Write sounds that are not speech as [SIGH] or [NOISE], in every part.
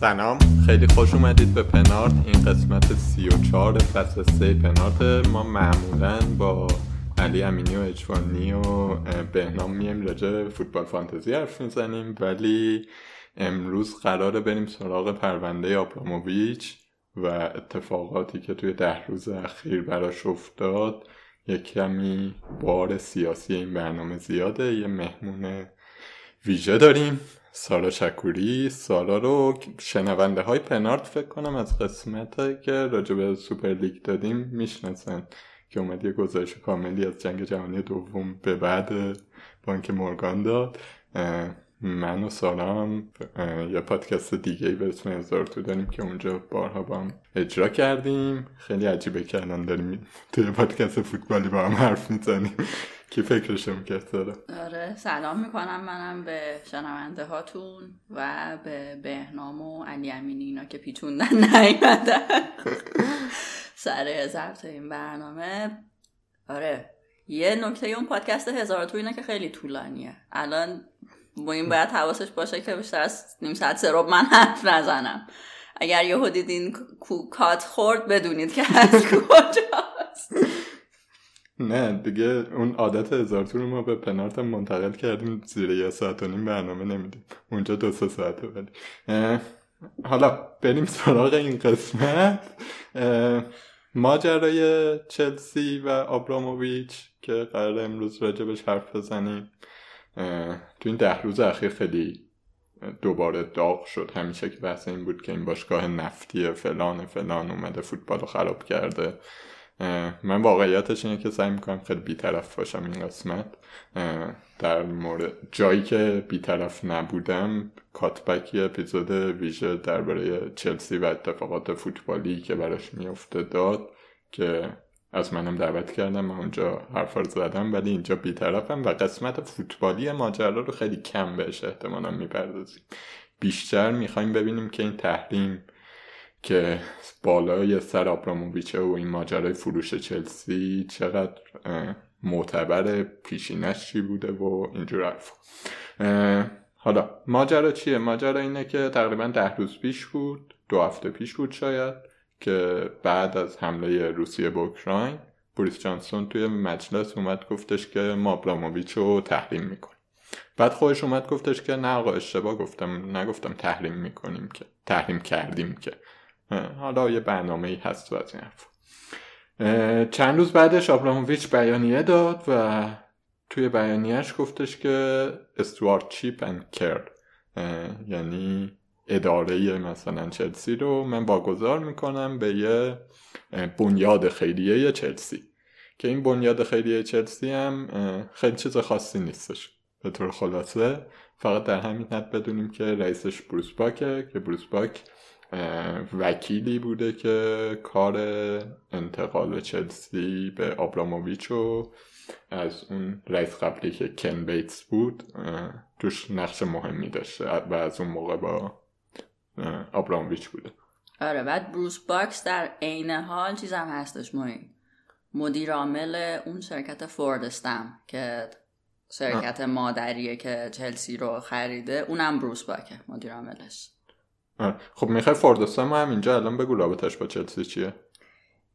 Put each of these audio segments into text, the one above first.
سلام. خیلی خوش اومدید به پنارت. این قسمت سی و چهار فصل سه پنارت. ما معمولا با علی امینی و اجوانی و بهنام میم راجع فوتبال فانتزی حرف می‌زنیم. ولی امروز قراره بریم سراغ پرونده آبراموویچ و اتفاقاتی که توی ده روز اخیر براش افتاد. یک کمی بار سیاسی این برنامه زیاده. یه مهمون ویژه داریم. سارا شکوری سارا رو شنونده های پنارت فکر کنم از قسمت که راجع به سوپر لیگ دادیم می‌شناسن که اومد یه گزارش کاملی از جنگ جهانی دوم به بعد بانک مورگان داد. من و سارا هم یه پادکست دیگه به اسم هزار تو داریم که اونجا بارها با هم اجرا کردیم. خیلی عجیبه که الان داریم توی پادکست فوتبالی با هم حرف می‌زنیم. کی فکرشو می‌کرد داره؟ آره سلام می‌کنم. منم به شنونده هاتون و به بهنام و علی امینی اینا که پیچوندن [LAUGHS] نیمدن سر ضبط این برنامه. آره یه نکته اون پادکست هزار تو اینه که خیلی طولانیه. الان با این باید حواسش باشه که بیشتر از نیم ساعت سروب من حرف نزنم. اگر یه دیدین کات خورد بدونید که از [LAUGHS] کجاست. نه دیگه اون عادت هزار رو ما به پنارت هم منتقل کردیم. زیر یه ساعت و نیم برنامه نمیدیم. اونجا دو سه ساعته ولی. حالا بریم سراغ این قسمت. ماجرای چلسی و آبراموویچ که قرار امروز راجبش حرف بزنیم. تو این ده روز اخیر خیلی دوباره داغ شد. همیشه که بحث این بود که این باشگاه نفتیه فلان فلان اومده فوتبال رو خراب کرده. من واقعیتش اینه که سعی می‌کنم خیلی بیطرف باشم این قسمت. در مورد جایی که بیطرف نبودم کاتبکی اپیزود ویژه درباره چلسی و اتفاقات فوتبالی که براش میفته داد که از منم دعوت کردم. من اونجا حرفا زدم ولی اینجا بیطرفم و قسمت فوتبالی ماجرا رو خیلی کم بهش احتمالا می‌پردازیم. بیشتر می‌خوایم ببینیم که این تحریم که بالای سر آبراموویچه و این ماجرای فروش چلسی چقدر معتبر پیشینش چی بوده و اینجور حرف حالا ماجرا چیه؟ ماجرا اینه که تقریبا ده روز پیش بود دو هفته پیش بود شاید که بعد از حمله روسیه به اوکراین بوریس جانسون توی مجلس اومد گفتش که ما آبراموویچ رو تحریم می‌کنیم. بعد خودش اومد گفتش که نه آقا اشتباه گفتم نگفتم تحریم می‌کنیم که تحریم کردیم که. حالا یه برنامه ای هست و از این حرف چند روز بعدش آبراموویچ بیانیه داد و توی بیانیهش گفتش که استوارد چیپ اند کرد. یعنی اداره مثلا چلسی رو من واگذار می‌کنم به یه بنیاد خیریه چلسی. که این بنیاد خیریه چلسی هم خیلی چیز خاصی نیستش. به طور خلاصه فقط در همین حد بدونیم که رئیسش بروس باکه که بروس باک وکیلی بوده که کار انتقال چلسی به آبراموویچ رو از اون رئیس قبلی که کن بیتس بود توش نقش مهمی داشته و از اون موقع با آبراموویچ بوده. آره بعد بروس باک در عین حال چیزم هستش مهم مدیر عامل اون شرکت فوردستم که شرکت مادریه که چلسی رو خریده اونم بروس باکه مدیر عاملش. خب می‌خوای فوردستان ما هم اینجا الان بگو رابطش با چلسی چیه؟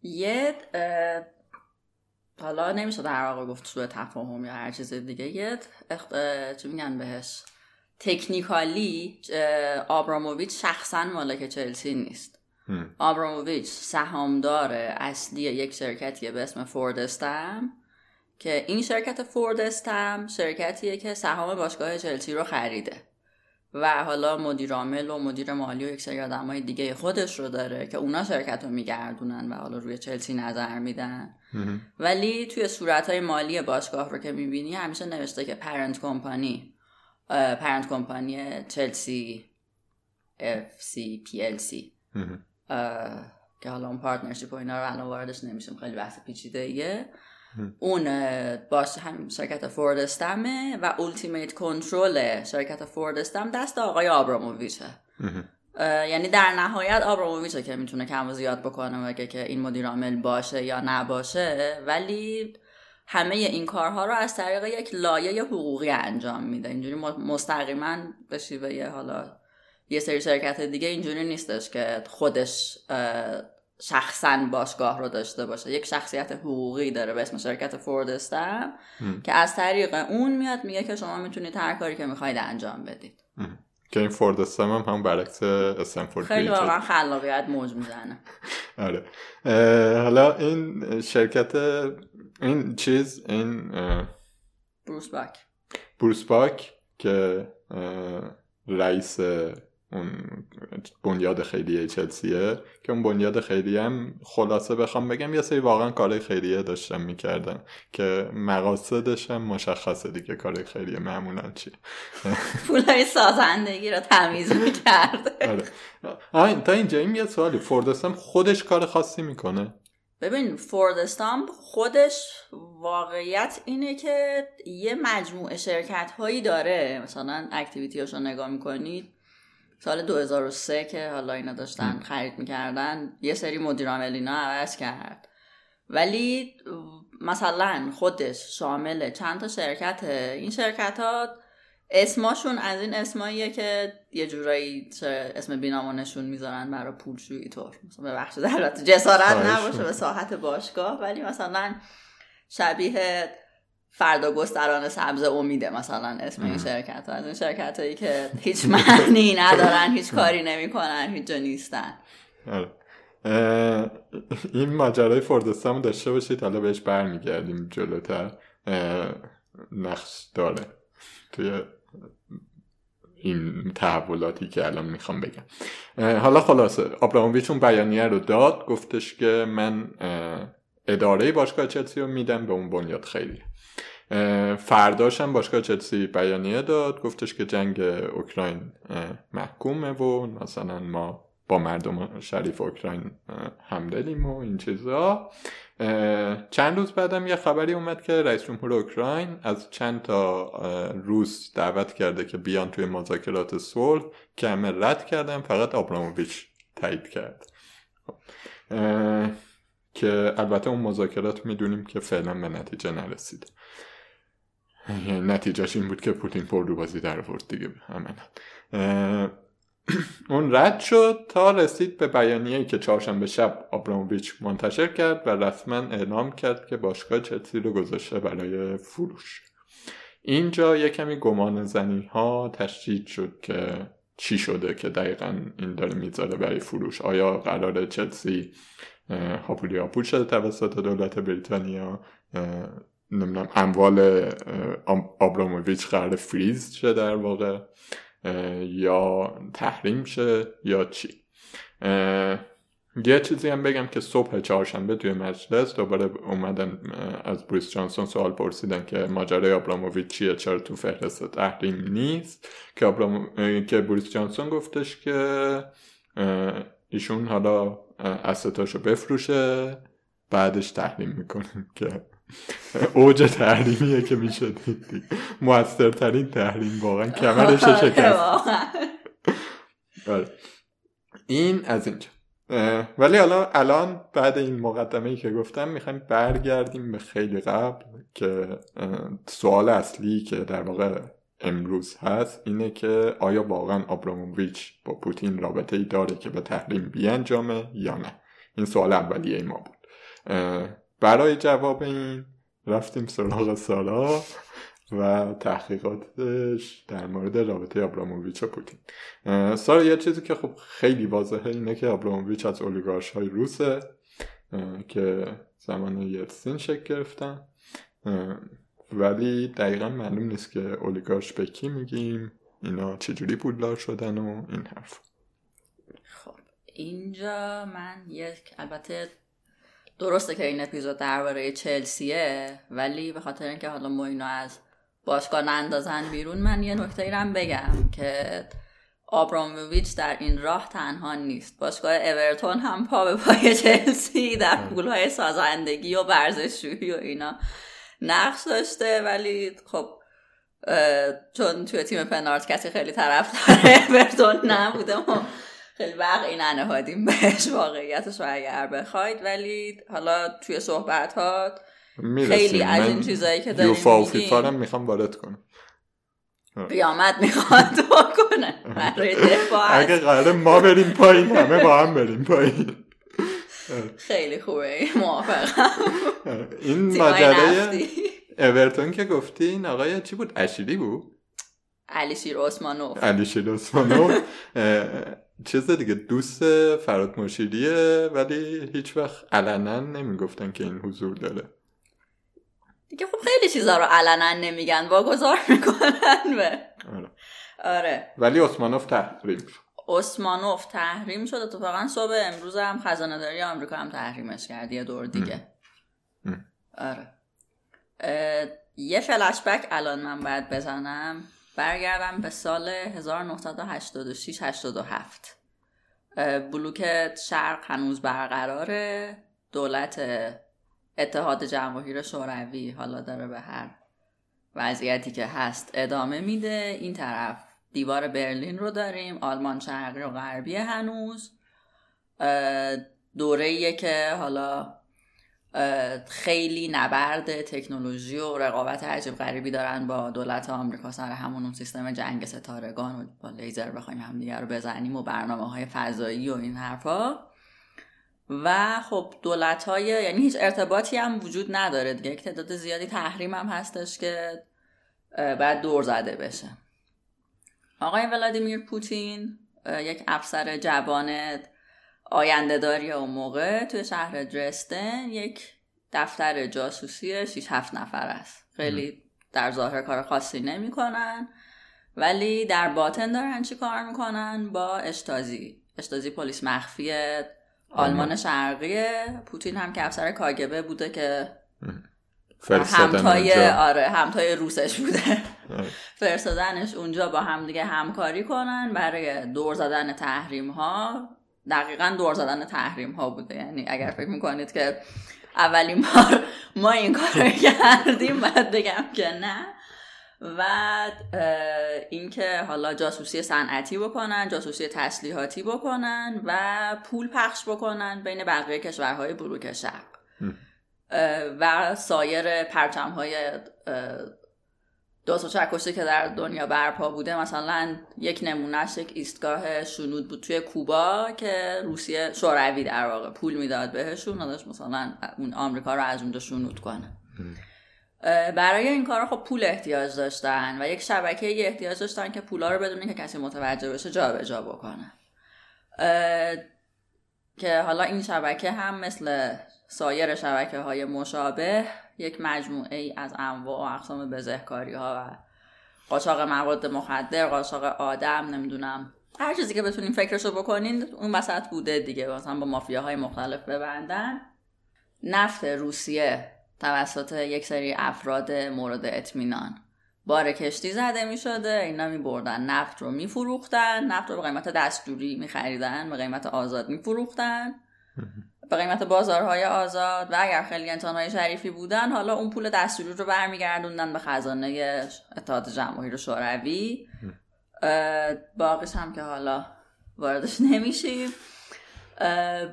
یه حالا نمیشه در واقع گفت سوء تفاهم یا هر چیز دیگه. یه چی میگن بهش؟ تکنیکالی آبراموویچ شخصا مالک چلسی نیست. آبراموویچ سهامدار اصلی یک شرکتیه به اسم فوردستم که این شرکت فورد استم شرکتیه که سهام باشگاه چلسی رو خریده. و حالا مدیر عامل و مدیر مالی و یک سری آدمای دیگه خودش رو داره که اونا شرکت رو میگردونن و حالا روی چلسی نظر میدن. ولی توی صورت های مالی باشگاه رو که می‌بینی همیشه نوشته که parent company parent company چلسی FC PLC که حالا اون partnership و اینا رو الان واردش نمیشم خیلی بحث پیچیده ایه اون باش هم شرکت فورد استمه و ultimate control شرکت فورد استم دست آقای آبراموویچه یعنی در نهایت آبراموویچه که می‌تونه کم و زیاد بکنه بگه که این مدیر عامل باشه یا نباشه ولی همه این کارها رو از طریق یک لایه حقوقی انجام میده. اینجوری مستقیما به شیوه حالا یه سری شرکت دیگه اینجوری نیستش که خودش شخصا باشگاه رو داشته باشه. یک شخصیت حقوقی داره به اسم شرکت فورد استم که از طریق اون میاد میگه که شما می‌تونید هر کاری که می‌خواید انجام بدید. که این فورد استم هم هم برعکس استنفورد خیلی واقعا خلاقیت موج می‌زنه. [LAUGHS] آره. حالا این شرکت این چیز این بروس باک. بروس باک که رئیس اون بنیاد خیریه چلسیه که اون بنیاد خیریه هم خلاصه بخوام بگم یه سری واقعا کار خیریه داشتم می‌کردن که مقاصدش هم مشخصه دیگه کار خیریه معمولا چی [LAUGHS] پولای سازندگی رو تمیز می‌کرد. [LAUGHS] آره. تا اینجا این یه سوالی. فوردستم خودش کار خاصی می‌کنه؟ ببین فورد استامپ خودش واقعیت اینه که یه مجموعه شرکت هایی داره. مثلا اکتیویتی رو نگاه می‌کنید سال 2003 که حالا اینا داشتن خرید می‌کردن یه سری مدیر اینا عوض کرد. ولی مثلا خودش شامل چند تا شرکت این شرکت ها اسماشون از این اسماییه که یه جورایی اسم بینامونشون می‌ذارن برای پولشویی طور مثلا ببخشید البته جسارت نباشه به ساحت باشگاه. ولی مثلا شبیه فردا گستران سبز امیده. مثلا اسم این شرکت ها. از این شرکت هایی که هیچ معنی ندارن هیچ کاری نمی‌کنن هیچ جا نیستن. آره. این ماجرای فوردستم داشته باشید. حالا بهش برمیگردیم جلوتر. نقش داره. توی این تحولاتی که الان می‌خوام بگم. حالا خلاصه آبراموویچ اون بیانیه رو داد. گفتش که من اداره باشگاه چلسی رو میدم. به اون بنیاد خیلی فرداش هم باشگاه چلسی بیانیه داد. گفتش که جنگ اوکراین محکومه و مثلا ما با مردم شریف اوکراین همدلیم و این چیزا. چند روز بعدم یه خبری اومد که رئیس جمهور اوکراین از چند تا روس دعوت کرده که بیان توی مذاکرات صلح که همه رد کردن فقط آبراموویچ تایید کرد. که البته اون مذاکرات می‌دونیم که فعلا به نتیجه نرسید. یعنی [LAUGHS] نتیجهش این بود که پوتین پر رو بازی در ورد دیگه. عملا [CLEARS THROAT] اون رد شد تا رسید به بیانیه‌ای که چهارشنبه شب آبراموویچ منتشر کرد و رسما اعلام کرد که باشگاه چلسی رو گذاشته برای فروش. اینجا یه کمی گمان زنی ها تشدید شد که چی شده که دقیقا این داره می‌ذاره برای فروش. آیا قرار چلسی هاپولی هاپول شده توسط دولت بریتانیا؟ نمی‌دونم اموال آبراموویچ قرار فریز شه در واقع یا تحریم شه یا چی. یه چیزی هم بگم که صبح چهارشنبه توی مجلس دوباره اومدن از بریس جانسون سوال پرسیدن که ماجرای آبراموویچ چیه چرا تو فهرست تحریم نیست؟ که, آبرام... که بریس جانسون گفتش که ایشون حالا اسستاشو بفروشه بعدش تحریم می‌کنه که اوج تحریمیه که میشه دید موثرترین تحریم واقعا کمرش شکست. آره. این از اینجا. ولی حالا الان بعد این مقدمه ای که گفتم می‌خوایم برگردیم به خیلی قبل که سوال اصلی که در واقع امروز هست اینه که آیا واقعا آبراموویچ با پوتین رابطه ای داره که به تحریم بیانجامه یا نه؟ این سوال اولیه ما بود. برای جواب این رفتیم سراغ سارا و تحقیقاتش در مورد رابطه آبراموویچ و پوتین. سارا یه چیزی که خب خیلی واضحه اینه که آبراموویچ از اولیگارش های روسه که زمان یلسین شکل گرفتن. ولی دقیقا معلوم نیست که اولیگارش به کی میگیم اینا چجوری پولدار شدن و این حرف. خب اینجا من یک البته درسته که این اپیزود درباره چلسیه ولی به خاطر اینکه حالا ما اینو از باشگاه نندازن بیرون من یه نکته ایرم بگم که آبراموویچ در این راه تنها نیست. باشگاه اورتون هم پا به پای چلسی در پولهای سازندگی و ورزشجویی و اینا نقش داشته ولی خب چون توی تیم پنارت کسی خیلی طرف داره اورتون نبوده ما خیلی وقعی ننهادیم بهش واقعیتش رو اگر بخواید ولی حالا توی صحبتات خیلی از این چیزایی که داریم یوفا و فیفا هم می‌خوام وارد کنم. قیامت می‌خواد تو کنه برای دفاع [LAUGHS] اگه قراره ما بریم پایین همه با هم بریم پایین. خیلی خوبه. موافقم. این ماجرای اورتون که گفتی این آقای چی بود؟ اشیری بود؟ علی شیر عثمانوف. علی شیر عثمانوف. [LAUGHS] چیز دیگه دوست فراد مشیریه ولی هیچ وقت علنا نمی‌گفتن که این حضور داره. دیگه خب خیلی چیزا رو علنا نمیگن واگذار می‌کنن به. آره. آره. ولی عثمانوف تحریم شد. عثمانوف تحریم شد اتفاقا صبح امروز هم خزانه داری آمریکا هم تحریمش کرد یه دور دیگه. آره. یه فلشبک الان من باید بزنم. برگردم به سال 1986 87 بلوک شرق هنوز برقراره. دولت اتحاد جماهیر شوروی حالا داره به هر وضعیتی که هست ادامه میده. این طرف دیوار برلین رو داریم آلمان شرقی و غربی هنوز. دوره که حالا خیلی نبرد تکنولوژی و رقابت عجیب غریبی دارن با دولت آمریکا سر همون اون سیستم جنگ ستارگان و با لیزر بخوایم همدیگه رو بزنیم و برنامه های فضایی و این حرفا. و خب دولت های یعنی هیچ ارتباطی هم وجود نداره دیگه. یک تعداد زیادی تحریم هم هستش که بعد دور زده بشه. آقای ولادیمیر پوتین یک افسر جوان آینده داری اون موقع توی شهر درستن یک دفتر جاسوسی 6 7 نفر است. خیلی در ظاهر کار خاصی نمی‌کنن ولی در باطن دارن چی کار می‌کنن؟ با اشتازی. اشتازی پلیس مخفی آلمان شرقیه پوتین هم که افسر کاگبه بوده که همتای آره همتای روسش بوده. فرستادنش اونجا با هم دیگه همکاری کنن برای دور زدن تحریم ها دقیقا دور زدن تحریم ها بوده. یعنی اگر فکر می‌کنید که اولین بار ما این کار رو [LAUGHS] کردیم باید بگم که نه. و اینکه حالا جاسوسی صنعتی بکنن جاسوسی تسلیحاتی بکنن و پول پخش بکنن بین بقیه کشورهای بروک شرق. و سایر پرچم های داس و چکشی که در دنیا برپا بوده مثلا یک نمونهش یک ایستگاه شنود بود توی کوبا که روسیه شوروی در واقع پول می‌داد بهشون نداشت مثلا اون آمریکا رو از اونجا شنود کنه. برای این کار خب پول احتیاج داشتن و یک شبکه احتیاج داشتن که پولا رو بدون که کسی متوجه بشه جابجا جا بکنه که حالا این شبکه هم مثل سایر شبکه های مشابه یک مجموعه ای از انواع و اقسام بزهکاری ها و قاچاق مواد مخدر قاچاق آدم نمی‌دونم. هر چیزی که بتونین فکرشو بکنین اون وسط بوده دیگه. مثلا با مافیاهای مختلف ببندن. نفت روسیه توسط یک سری افراد مورد اطمینان. بار کشتی زده می شده اینا می بردن نفت رو می فروختن نفت رو به قیمت دستجوری می خریدن به قیمت آزاد می فروختن به قیمت بازارهای آزاد و اگر خیلی انسانهای شریفی بودن حالا اون پول دستوری رو برمیگردوندن به خزانه اتحاد جماهیر شوروی. باقیش هم که حالا واردش نمیشیم.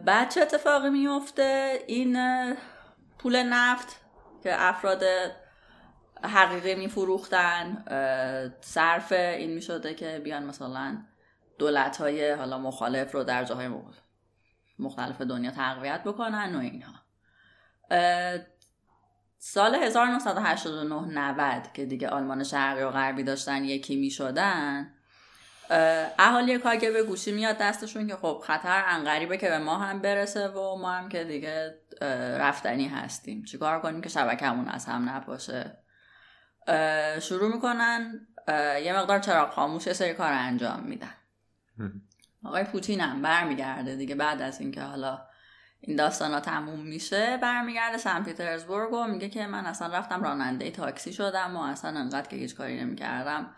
بعد چه اتفاقی میفته این پول نفت که افراد حقیقی میفروختن. صرف این می‌شده که بیان مثلا دولت های حالا مخالف رو در جاهای مختلف دنیا تقویت بکنن و اینها سال 1989 90 که دیگه آلمان شرقی و غربی داشتن یکی می شدن اهالی کاگبه گوشی میاد دستشون که خب خطر انقریبه که به ما هم برسه و ما هم که دیگه رفتنی هستیم. چیکار کنیم که شبکهمون از هم نباشه شروع می‌کنن یه مقدار چراغ خاموش سری کار انجام میدن. آقای پوتین هم برمیگرده دیگه بعد از اینکه حالا این داستان ها تموم میشه برمیگرده سن پیترزبورگ و میگه که من اصلا رفتم راننده تاکسی شدم و اصلا انقدر که هیچ کاری نمی‌کردم.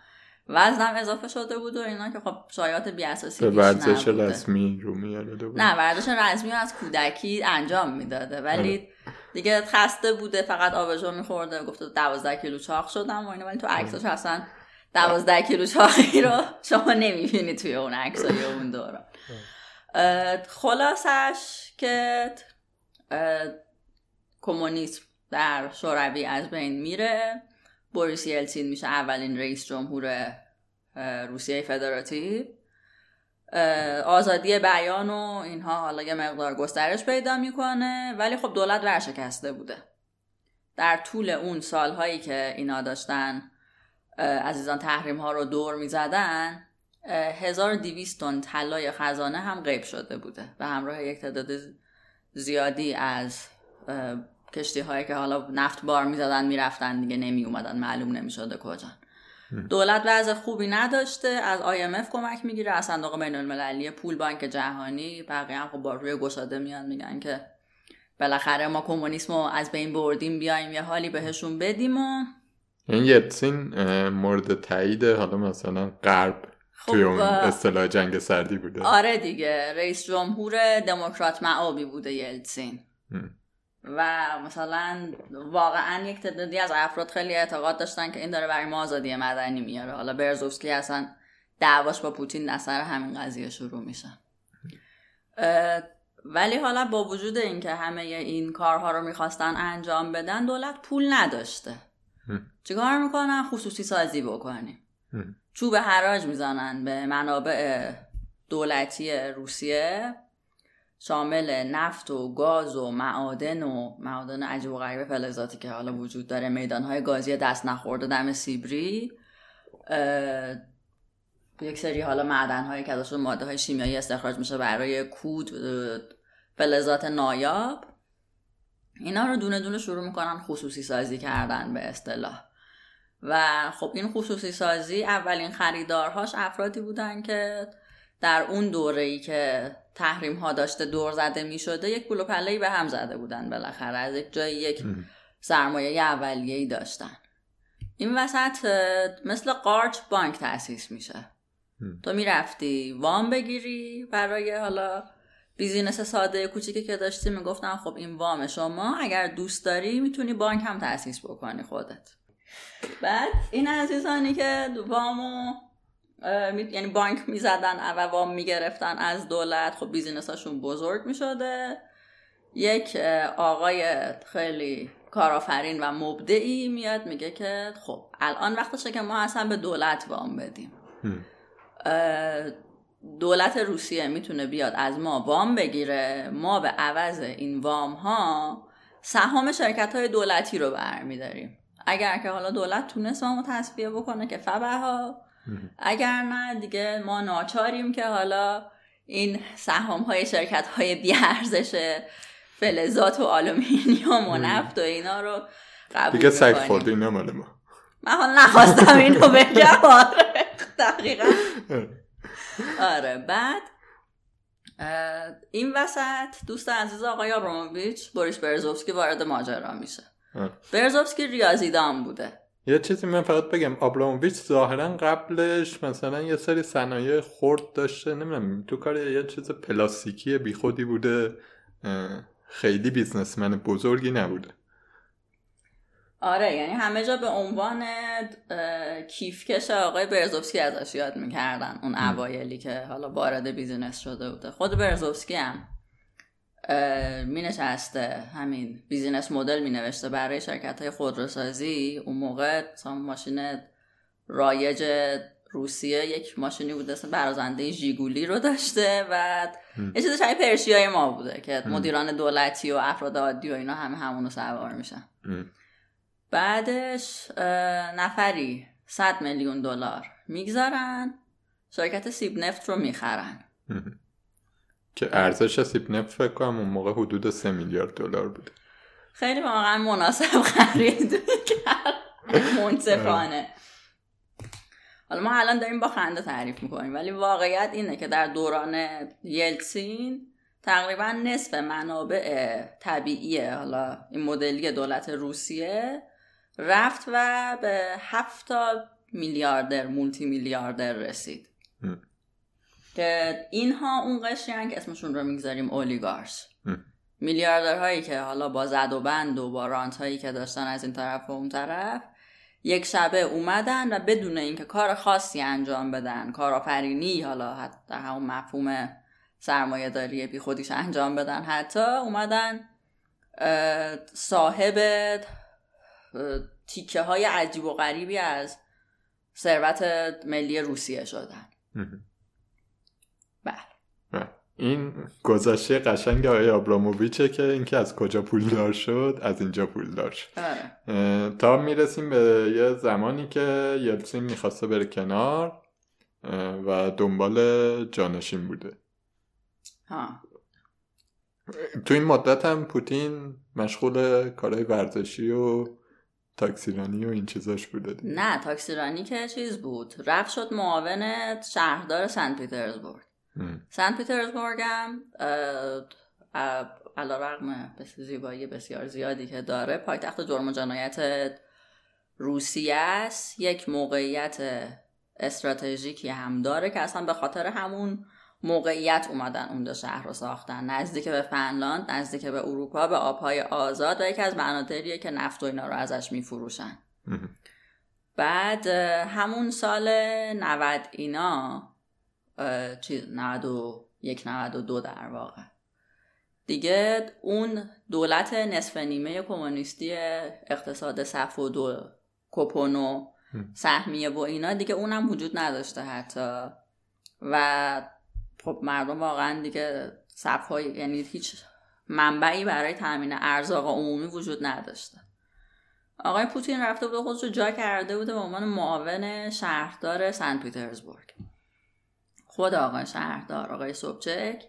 وزنم اضافه شده بود و اینا که خب شایعات بی اساسی به ورزش رسمی رو میاره نه ورزش رسمی از کودکی انجام می‌داده. ولی آره. دیگه خسته بوده فقط آبجو میخورده گفته دوازده کیلو چاق شدم و اینا. ولی تو عکساش اصلا دوازده کیلو چاقی رو شما نمی‌بینی توی اون عکسای اون دوران. خلاصش که کمونیسم در شوروی از بین میره. بوریس یلتسین میشه اولین رئیس جمهور روسیه فدراتیو آزادی بیان و اینها حالا یه مقدار گسترش پیدا می‌کنه ولی خب دولت ورشکسته بوده. در طول اون سالهایی که اینا داشتن عزیزان تحریم ها رو دور می‌زدن 1200 تن طلای خزانه هم غیب شده بوده به همراه یک تعداد زیادی از کشتی هایی که حالا نفت بار می‌زدن می‌رفتن دیگه نمی اومدن معلوم نمی‌شده کجا. دولت وضع خوبی نداشته از IMF کمک می‌گیره از صندوق بین المللی پول بانک جهانی بقیه هم خب با روی گشاده میان میگن که بالاخره ما کمونیسم رو از بین بردیم بیایم یه حالی بهشون بدیم و این یتسین مورد تایید حالا مثلا غرب خب توی اون اصطلاح جنگ سردی بوده. آره دیگه رئیس جمهور دموکرات معابی بوده یلتسین و مثلا واقعا یک تعدادی از افراد خیلی اعتقاد داشتن که این داره برای ما آزادی مدنی میاره. حالا برزوفسکی اصلا دعواش با پوتین اثر همین قضیه شروع میشه. ولی حالا با وجود اینکه همه این کارها رو می‌خواستن انجام بدن دولت پول نداشته. چیکار می‌کنن؟ خصوصی سازی بکنیم. چوب حراج می‌زنن به منابع دولتی روسیه. شامل نفت و گاز و معادن و معادن عجیب و غریب فلزاتی که حالا وجود داره. میدانهای گازی دست نخورده دم سیبری. یک سری حالا معدن هایی که ازشون ماده های شیمیایی استخراج میشه برای کود فلزات نایاب. اینا رو دونه دونه شروع می‌کنن خصوصی سازی کردن به اصطلاح. و خب این خصوصی سازی اولین خریدارهاش افرادی بودن که در اون دوره ای که تحریم ها داشته دور زده می شده یک بلو پله به هم زده بودن بالاخره. از یک جای یک سرمایه اولیه ای داشتن. این وسط مثل قارچ بانک تأسیس میشه. تو می‌رفتی وام بگیری برای حالا بیزینس ساده کوچیکی که داشتی می‌گفتن خب این وام شما اگر دوست داری می‌تونی بانک هم تأسیس بکنی خودت. بعد این عزیزانی که وامو یعنی بانک می‌زدن و وام می‌گرفتن از دولت خب بیزینساشون بزرگ می‌شده. یک آقای خیلی کارآفرین و مبدعی میاد میگه که خب الان وقتشه که ما اصلا به دولت وام بدیم. دولت روسیه می‌تونه بیاد از ما وام بگیره ما به عوض این وام ها سهام شرکت های دولتی رو برمیداریم. اگر که حالا دولت تونست ما تصفیه بکنه که فبه ها اگر نه دیگه ما ناچاریم که حالا این سهام های شرکت های بیارزش فلزات و آلومینیوم و نفت و اینا رو قبول دیگه سگ مال ما. من حالا نخواستم اینو بگم. آره دقیقا. [LAUGHS] آره بعد این وسط دوست عزیز آقای آبراموویچ بوریس برزوفسکی وارد ماجرا میشه. برزوفسکی ریاضیدان بوده. یه چیزی من فقط بگم آبراموویچ ظاهرا قبلش مثلا یه سری صنایع خرد داشته نمی‌دونم تو کار یه چیز پلاستیکی بیخودی بوده خیلی businessman بزرگی نبوده. آره یعنی همه جا به عنوان کیفکش آقای برزوفسکی ازش یاد می‌کردن اون اوایلی که حالا وارد business شده بوده. خود برزوفسکی هم می نشسته همین business model می نوشته برای شرکت های خودروسازی. اون موقع ماشین رایج روسیه یک ماشینی بوده برند ژیگولی رو داشته. و یه چیز شبیه پرشیای ما بوده که مدیران دولتی و افراد عادی و اینا همه همونو سوار میشن. بعدش نفری 100 میلیون دلار می‌گذارن. شرکت سیب نفت رو می‌خرن. [LAUGHS] که ارزش سیپنپ فکر کنم اون موقع حدود سه میلیارد دلار بوده. خیلی واقعا مناسب خرید [LAUGHS] منصفانه. حالا ما الان داریم با خنده تعریف می‌کنیم ولی واقعیت اینه که در دوران یلسین تقریبا نصف منابع طبیعی حالا این مدلی دولت روسیه رفت و به هفت میلیاردر مولتی میلیاردر رسید که اینها اون قشری که اسمشون رو می‌گذاریم اولیگارس میلیاردرهایی که حالا با زد و بند و با رانت هایی که داشتن از این طرف و اون طرف یک شبه اومدن و بدون اینکه کار خاصی انجام بدن کارآفرینی حالا حتی همون مفهوم سرمایه داری بی خودیش انجام بدن حتی اومدن صاحب تیکه های عجیب و غریبی از ثروت ملی روسیه شدن. بله. این گذشته قشنگ آقای آبراموویچه که اینکه از کجا پولدار شد از اینجا پولدار شد. آره. تا می‌رسیم به یه زمانی که یلسین می‌خواسته بره کنار و دنبال جانشین بوده. ها. تو این مدت هم پوتین مشغول کارهای ورزشی و تاکسیرانی و این چیزاش بوده نه تاکسیرانی که چیز بود. رفت شد معاون شهردار سنت پیترزبورگ. سنت پیترزبورگ هم علا رقم زیبایی بسیار زیادی که داره پایتخت جرم و جنایت روسیه است. یک موقعیت استراتژیکی هم داره که اصلا به خاطر همون موقعیت اومدن اون دو شهر رو ساختن. نزدیک به فنلاند نزدیک به اروپا به آبهای آزاد و یکی از مناطقیه که نفت و اینا رو ازش میفروشن. بعد همون سال 90 اینا چیز 91 92 در واقع. دیگه اون دولت نصف نیمه کمونیستی اقتصاد صف و دو کوپونو سهمیه و اینا دیگه اونم وجود نداشته حتی. و خب مردم واقعا دیگه صفهای یعنی هیچ منبعی برای تامین ارزاق عمومی وجود نداشته. آقای پوتین رفته بود خودش رو جا کرده بوده به عنوان معاون شهردار سنت پیترزبورگ. خود آقای شهردار آقای سوبچک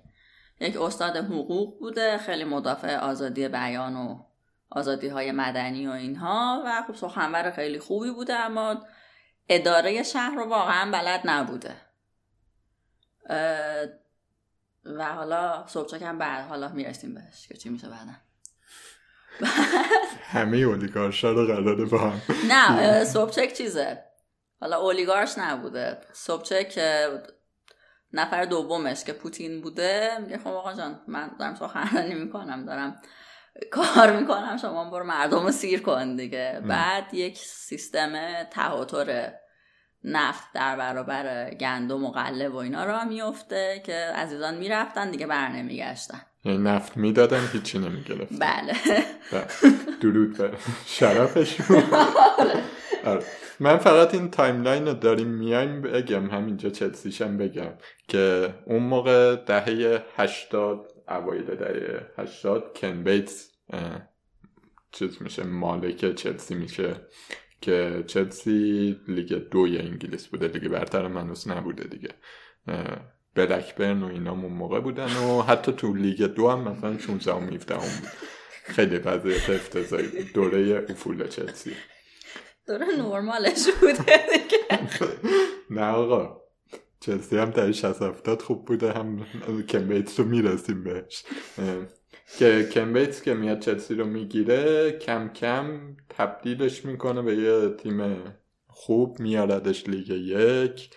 یک استاد حقوق بوده خیلی مدافع آزادی بیان و آزادی های مدنی و اینها و خب سخنور خیلی خوبی بوده اما اداره شهر رو واقعا بلد نبوده. و حالا صبح هم بعد حالا می‌رسیم بهش که چی میشه بعدا. [LAUGHS] همه اولیگارش رو قراره با هم. [LAUGHS] نه صبحچک چیزه. حالا اولیگارش نبوده. صبحچک نفر دومش که پوتین بوده میگه خب آقا جان من دارم سخنرانی می‌کنم دارم کار می‌کنم شما برو مردم رو سیر کن دیگه. بعد یک سیستم تهاتر نفت در برابر گندم و غله و اینا را میفته که عزیزان می‌رفتن دیگه بر نمیگشتن. یعنی نفت می‌دادن هیچی نمی‌گرفت بله. درود به شرفشون. [LAUGHS] آره. من فقط این timeline رو داریم میایم بگم همینجا چلسیشم بگم که اون موقع دهه هشتاد اوایل دهه هشتاد کن بیتس چیز میشه مالک چلسی میشه. که چلسی لیگ دوی انگلیس بوده. لیگ برتر هنوز نبوده دیگه. بلکبرن و اینا اون موقع بودن و حتی تو لیگ دو هم مثلا 16 و 17 هم بود. خیلی وضعیت افتضایی بود. دوره افول چلسی. دوره نرمالش بوده دیگه. [LAUGHS] نه آقا. چلسی هم در 60 70 خوب بوده. هم کن بیتس رو می‌رسیم بهش. که کن بیتس که میاد چلسی رو می‌گیره کم کم تبدیلش می‌کنه به یه تیم خوب میاردش لیگ یک.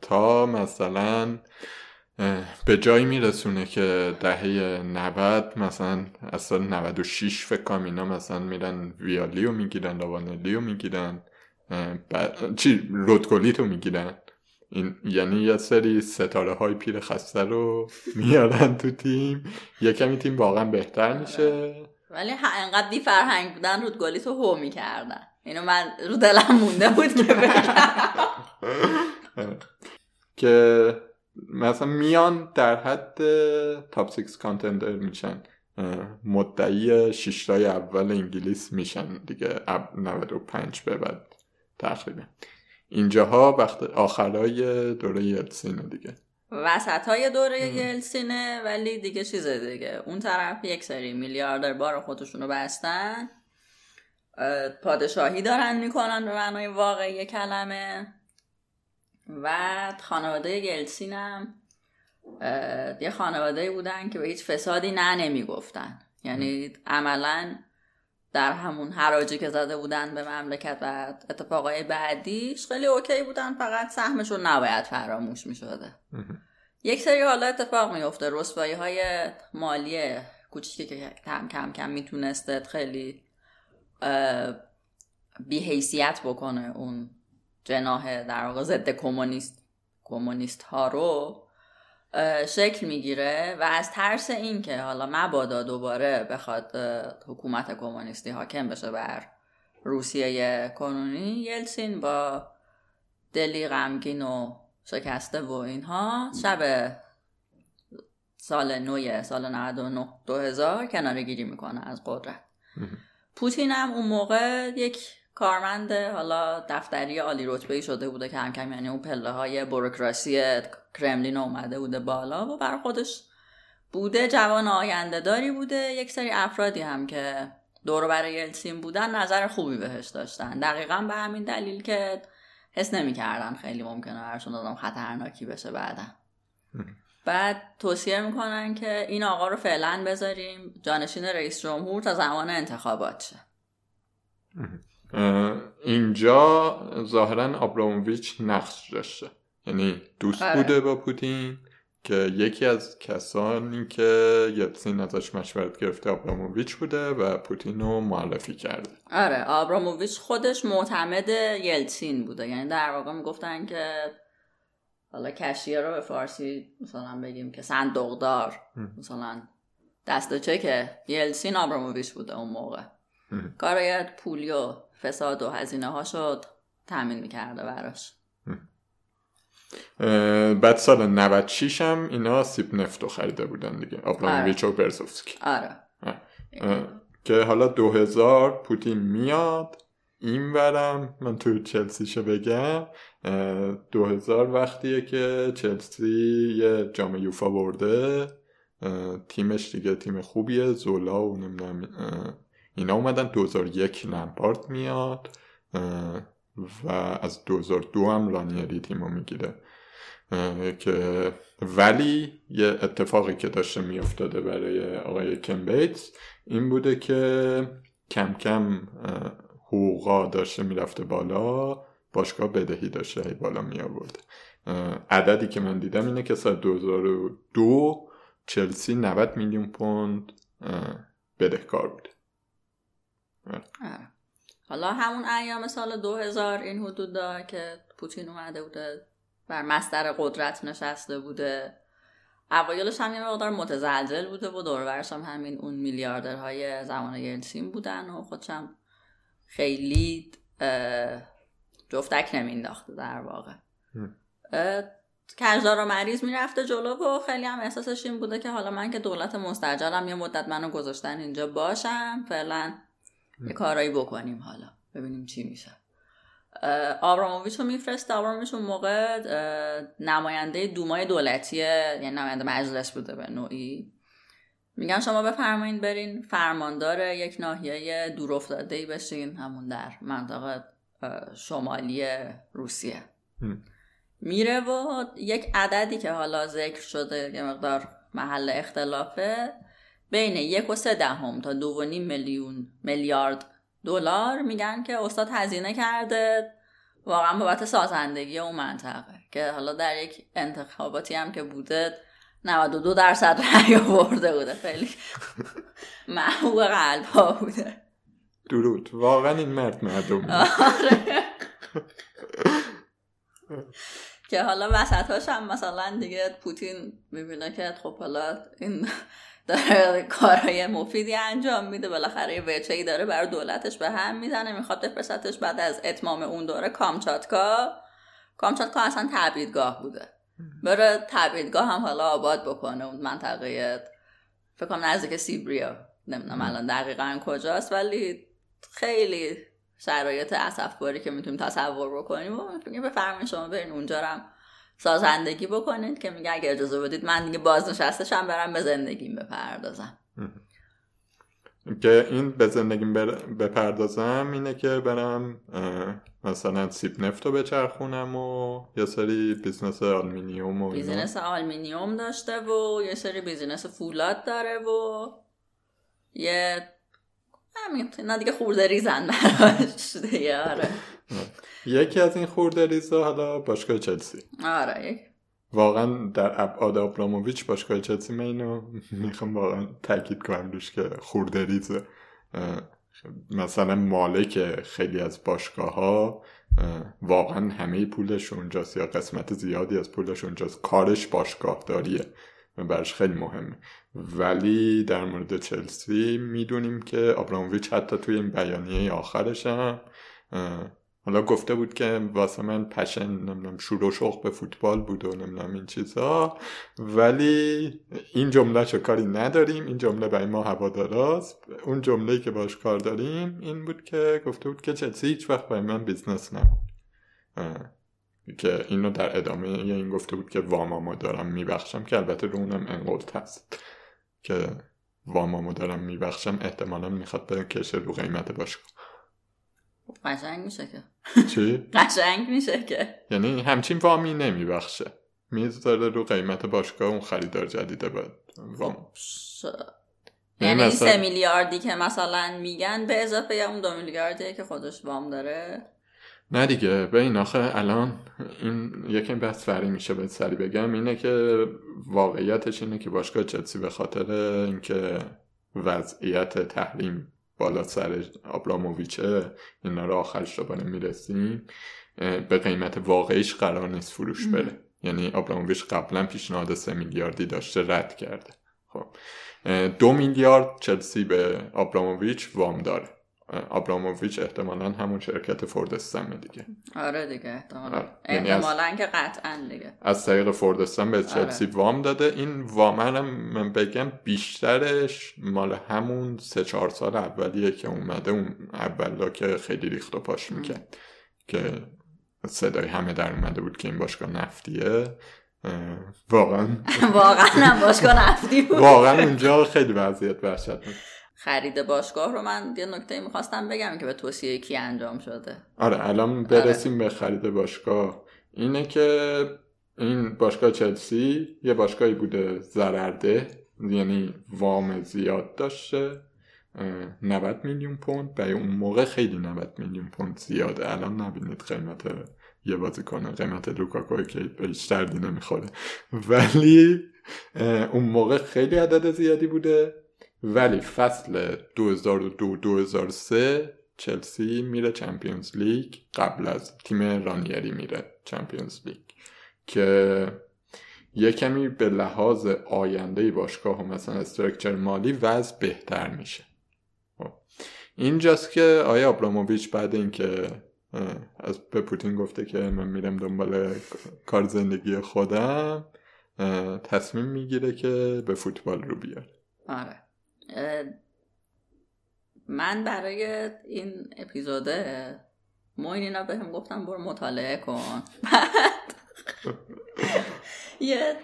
تا مثلا به جایی میرسونه که دهه 90 مثلا اصلا 96 فکر کنم اینا مثلا میرن ویالی و می‌گیرن راوانلی و می‌گیرن چی رود گولیت و می‌گیرن. این یعنی یه سری ستاره های پیر خسته رو میارن تو تیم. یه کمی تیم واقعا بهتر میشه. ولی انقدر بی فرهنگ بودن رود گولیتو هو می‌کردن. اینو من رو دلم مونده بود که بگم. [LAUGHS] که مثلا میان در حد top six contender میشن. مدعی شیشتای اول انگلیس میشن دیگه. 95 به بعد تقریبا. اینجاها وقت آخرای دوره یلسینه دیگه. وسط های دوره یلسینه ولی دیگه چیز دیگه. اون طرف یک سری میلیاردر بار خودشونو بستن. پادشاهی دارن می‌کنن به معنای واقعی کلمه. و خانواده یلسین هم یه خانواده بودن که به هیچ فسادی نه نمی‌گفتن یعنی عملا در همون حراجی که زده بودن به مملکت و اتفاقای بعدیش خیلی اوکی بودن فقط سهمشون نباید فراموش می‌شده. یک سری حالا اتفاق میفته رسوایی های مالی کوچیکی که کم کم کم می‌تونسته خیلی بیحیثیت بکنه اون جناه در واقع ضد کمونیست کمونیست ها رو. شکل می‌گیره و از ترس این که حالا مبادا دوباره بخواد حکومت کمونیستی حاکم بشه بر روسیه کنونی یلسین با دلی غمگین و شکسته و اینها شب سال نوی سال 99 2000 کناره گیری می‌کنه از قدرت. پوتین هم اون موقع یک کارمند حالا دفتری عالی رتبه شده بوده که هم کم یعنی اون پله های بروکراسی کرملین اومده بوده بالا و بر خودش بوده جوان آینده داری بوده. یک سری افرادی هم که دور برای یلسین بودن نظر خوبی بهش داشتن. دقیقا به همین دلیل که حس نمی‌کردن خیلی ممکنه برشون آدم خطرناکی بشه بعدا. بعد توصیه می‌کنن که این آقا رو فعلا بذاریم جانشین رئیس جمهور تا زمان انتخابات شه. اینجا ظاهرا آبراموویچ نقش داشته. یعنی دوست آره. بوده با پوتین که یکی از کسانی که یلسین ازش مشورت گرفته آبراموویچ بوده و پوتین رو معرفی کرده. آره آبراموویچ خودش معتمد یلسین بوده. یعنی در واقع می‌گفتن که حالا کشیه رو به فارسی مثلا بگیم که صندوقدار. مثلا دست چک یلسین آبراموویچ بوده اون موقع. کارای پولی و فساد و هزینه ها شد تامین می‌کرده براش. بعد سال 96 هم اینا سیب نفت رو خریده بودن دیگه. آبراموویچ و برزوفسکی. آره. که حالا 2000 پوتین میاد این ورم من تو چلسیشو بگم اه، 2000 وقتیه که چلسی یه جام یوفا برده. تیمش دیگه تیم خوبیه. زولا و نمی‌دونم اینا اومدن 2001 لمپارد میاد و از 2002 هم رانیری تیمو می‌گیره که ولی یه اتفاقی که داشته میافتاده برای آقای کم بیتس این بوده که کم کم حقوقا داشته می‌رفته بالا باشگاه بدهی داشته هی بالا می آورده عددی که من دیدم اینه که سال 2002 چلسی 90 میلیون پوند بدهکار بوده. حالا همون ایام سال 2000 این حدودا که پوتین اومده بوده بر مستر قدرت نشسته بوده. اوایلش هم یه مقدار متزلزل بوده و دورورش هم همین اون میلیاردرهای زمان یلسین بودن و خودشم خیلی جفتک نمینداخته در واقع. کجدار و مریض می‌رفته جلو و خیلی هم احساسش این بوده که حالا من که دولت مستجرم یه مدت منو گذاشتن اینجا باشم فعلا یه کارایی بکنیم حالا. ببینیم چی میشه. آبراموویچ رو میفرسته. آبراموویچ اون موقع نماینده دومای دولتی یعنی نماینده مجلس بوده به نوعی. میگن شما بفرمایید برین فرماندار یک ناحیه دور افتاده بشین همون در منطقه شمالی روسیه. میره و یک عددی که حالا ذکر شده یه مقدار محل اختلافه بین یک و سه دهم تا دو و نیم میلیون میلیارد دلار میگن که استاد هزینه کرده. واقعا بابت سازندگی اون منطقه که حالا در یک انتخاباتی هم که بوده 92 درصد رأی آورده بوده. خیلی محبوب قلب ها بوده. درود. واقعا این مرد مردم آره. که حالا وسطاش هم مثلا دیگه پوتین می‌بینه که خب حالا این داره [LAUGHS] کارهای مفیدی انجام میده. بالاخره یه وچه ای داره برای دولتش به هم می‌زنه. می‌خواد بفرستش بعد از اتمام اون دوره کامچاتکا. کامچاتکا اصلا تبعیدگاه بوده. بره تبعیدگاه هم حالا آباد بکنه. اون منطقه فکر کنم نزدیک سیبریا. نمی‌دونم الان دقیقا کجاست. ولی خیلی شرایط اسفباری که می‌تونیم تصور بکنیم و میگه بفرمایید شما برین اونجا هم سازندگی بکنید که میگه اگه اجازه بدید من دیگه بازنشستشم برم به زندگیم بپردازم. که این به زندگیم بپردازم اینه که برم مثلا سیبنفت رو بچرخونم و یه سری business آلمینیوم و business آلمینیوم داشته و یه سری business فولاد داره و یه همین نه دیگه خورده ریزن براش دیگه آره. یکی از این خورده ریزا حالا باشگاه چلسی. آره واقعا در ابعاد ابراموویچ باشگاه چلسی من اینو می‌خوام واقعا تاکید کنم روش که خورده ریزه مثلا مالک خیلی از باشگاه ها واقعا همه پولش اونجاست یا قسمت زیادی از پولش اونجاست. کارش باشگاه داریه برش خیلی مهمه. ولی در مورد چلسی می‌دونیم که آبراموویچ حتی توی این بیانیه آخرش هم حالا گفته بود که واسه من پشن نمی‌دونم شور و شوق به فوتبال بود و نمی‌دونم این چیزها ولی این جمله چه کاری نداریم این جمله برای ما هواداراست. اون جمله که باش کار داریم این بود که گفته بود که چلسی هیچ وقت برای من business نبود. که اینو در ادامه این گفته بود که وامامو دارم میبخشم که البته رو اونم ان‌قلت هست. که وامامو دارم میبخشم احتمالا می‌خواد بکشه رو قیمت باشگاه قشنگ میشه که. چی؟ [LAUGHS] قشنگ میشه که. یعنی همچین وامی نمیبخشه. می‌ذاره رو قیمت باشگاه اون خریدار جدیده باید وام. یعنی این سه میلیاردی که مثلا میگن به اضافه اون دو میلیاردی که خودش وام داره؟ نه دیگه به این آخه الان این یکی بحث فری میشه به سری بگم. اینه که واقعیتش اینه که باشگاه چلسی به خاطر اینکه وضعیت تحریم بالا سر آبراموویچه اینا رو آخرش دوباره می‌رسیم. به قیمت واقعیش قرار نیست فروش بره. یعنی آبراموویچ قبلا پیشنهاد سه میلیاردی داشته رد کرده. خب. دو میلیارد چلسی به آبراموویچ وام داره. آبراموویچ احتمالا همون شرکت فورد استم دیگه. آره دیگه احتمالا. آره. یعنی احتمالا که قطعا دیگه. از طریق فورد استم به چلسی آره. وام داده. این وام من بگم بیشترش مال همون سه چهار سال اولیه که اومده اون اولا که خیلی ریخت و پاش می‌کرد. که صدای همه در اومده بود که این باشگاه نفتیه. واقعا. [LAUGHS] واقعا باشگاه نفتی بود. واقعا اونجا خیلی وضعیت وحشت بود خرید باشگاه رو من یه نکته می‌خواستم بگم که به توصیه کی انجام شده. آره الان برسیم آره. به خرید باشگاه. اینه که این باشگاه چلسی یه باشگاهی بوده ضررده یعنی وام زیاد داشته 90 میلیون پوند. برای اون موقع خیلی 90 میلیون پوند زیاده. الان نبینید قیمت یه کنه قیمت لوکاکو که بیشتر دی نمی‌خوره [LAUGHS] ولی اون موقع خیلی عدد زیادی بوده. ولی فصل 2002-2003 چلسی میره Champions League. قبل از تیم رانیری میره Champions League. که یه کمی به لحاظ آینده باشگاه و مثلا structure مالی وضع بهتر میشه. خب. اینجاست که آیا ابراموویچ بعد اینکه از به پوتین گفته که من میرم دنبال کار زندگی خودم تصمیم می‌گیره که به فوتبال رو بیاره. آره. من برای این اپیزوده موین اینا به هم گفتم برو مطالعه کن. یه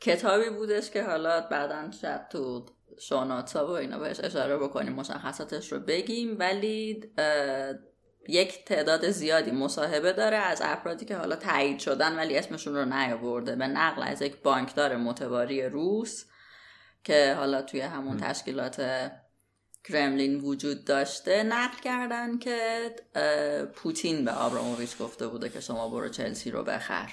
کتابی بودش که حالا بعدا شد تو شاناتسا و اینا بهش اشاره بکنیم مشخصاتش رو بگیم. ولی یک تعداد زیادی مصاحبه داره از افرادی که حالا تایید شدن ولی اسمشون رو نیاورده. به نقل از یک بانکدار متواری روس. که حالا توی همون تشکیلات کرملین وجود داشته نقل کردن که پوتین به آبراموویچ گفته بوده که شما برو چلسی رو بخر.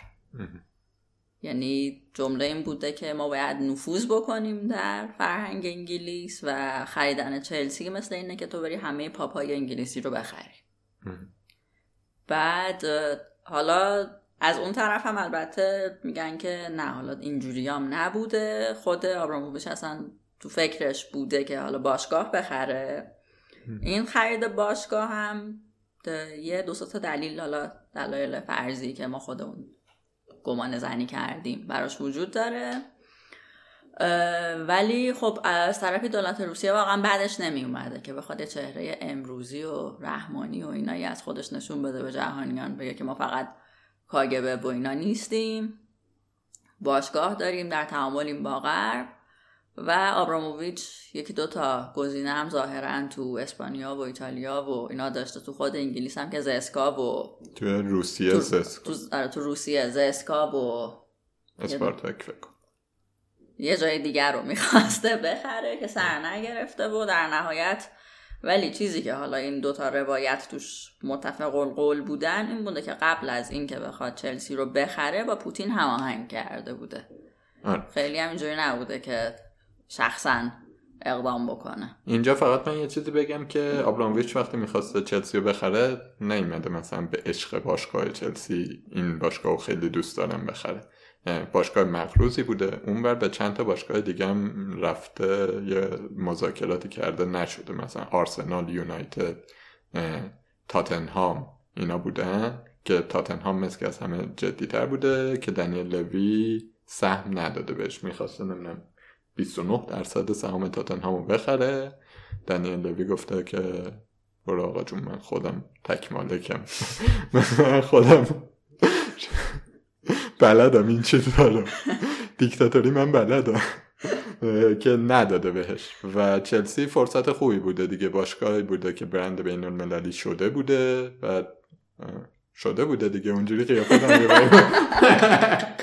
یعنی جمله این بوده که ما باید نفوذ بکنیم در فرهنگ انگلیس و خریدن چلسی مثل اینه که تو بری همه پاپای انگلیسی رو بخری. بعد حالا از اون طرف هم البته میگن که نه حالا اینجوری هم نبوده. خود آبراموویچ اصلا تو فکرش بوده که حالا باشگاه بخره. این خرید باشگاه هم یه دو تا دلیل حالا دلایل فرضی که ما خودمون گمان زنی کردیم براش وجود داره. ولی خب از طرف دولت روسیه واقعا بعدش نمی اومده که بخواد چهره امروزی و رحمانی و اینایی از خودش نشون بده به جهانیان بگه که ما فقط کاگبه و اینا نیستیم. باشگاه داریم در تعاملیم با غرب و آبراموویچ یکی دو تا گزینه هم ظاهرا تو اسپانیا و ایتالیا و اینا داشته. تو خود انگلیس هم که زسکا و تو روسیه تو, زسکا. تو, آره، تو روسیه زسکا و اسپارتاک فکر. یه جای دیگر رو می‌خواسته بخره که سر نگرفته و در نهایت ولی چیزی که حالا این دوتا روایت توش متفق القول بودن این بوده که قبل از اینکه بخواد چلسی رو بخره با پوتین هماهنگ کرده بوده. آره. خیلی هم اینجوری نبوده که شخصا اقدام بکنه. اینجا فقط من یه چیزی بگم که آبرامویچ وقتی می‌خواسته چلسی رو بخره نیومده مثلا به عشق باشگاه چلسی این باشگاه رو خیلی دوست دارم بخره. باشگاه مقروضی بوده. اونور به چند تا باشگاه دیگه هم رفته یه مذاکراتی کرده نشده. مثلا آرسنال یونایتد تاتنهام اینا بودن که تاتنهام مثل که از همه جدیتر بوده که دنیل لوی سهم نداده بهش. می‌خواسته نمی‌دونم 29 درصد سهام تاتنهام رو بخره. دنیل لوی گفته که برو آقا جون من خودم تک مالکم. [LAUGHS] من خودم بلدم این چیزا رو. دیکتاتوری من بلدم. که نداده بهش. و چلسی فرصت خوبی بوده دیگه. باشگاهی بوده که برند بین المللی شده بوده و شده بوده دیگه. اونجوری قیافه [LAUGHS]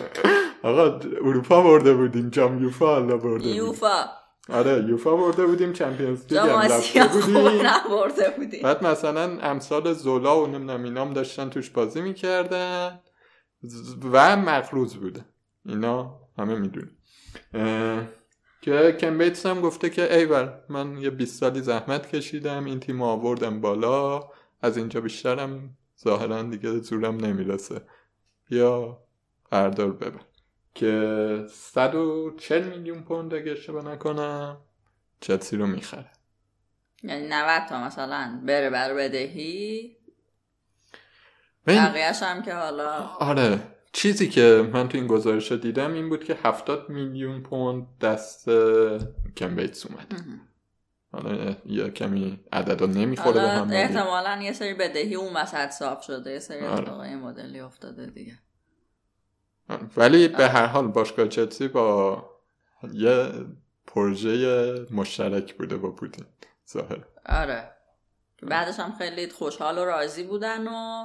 آقا اروپا برده بودیم. جام یوفا حالا برده یوفا. آره یوفا برده بودیم. چمپیونز لیگ هم رفته خوب بودیم. نبرده بودیم. بعد مثلا امثال زولا و نمی‌دونم اینام داشتن توش بازی می‌کردن. و مقروض بوده. اینا همه می‌دونیم که کم بیتس هم گفته که ایول من یه 20 سالی زحمت کشیدم این تیم آوردم بالا از اینجا بیشترم ظاهرا دیگه زورم نمی‌رسه. یا قرارداد ببر. که 140 میلیون پوند اگه اشتباه نکنم چلسی رو می‌خره. یعنی 90 تا مثلا بره بر بدهی. بقیهش هم که حالا آره چیزی که من تو این گزارش رو دیدم این بود که 70 میلیون پوند دست کم بیتس اومد حالا یه کمی عدد رو نمی‌خوره به هم احتمالا یه سری بدهی اون وسط صاف شده یه سری آره. مدلی افتاده دیگه. آره. ولی به هر حال باشگاه چلسی با یه پروژه مشترک بوده با پوتین ظاهر. آره. بعدش هم خیلی خوشحال و راضی بودن و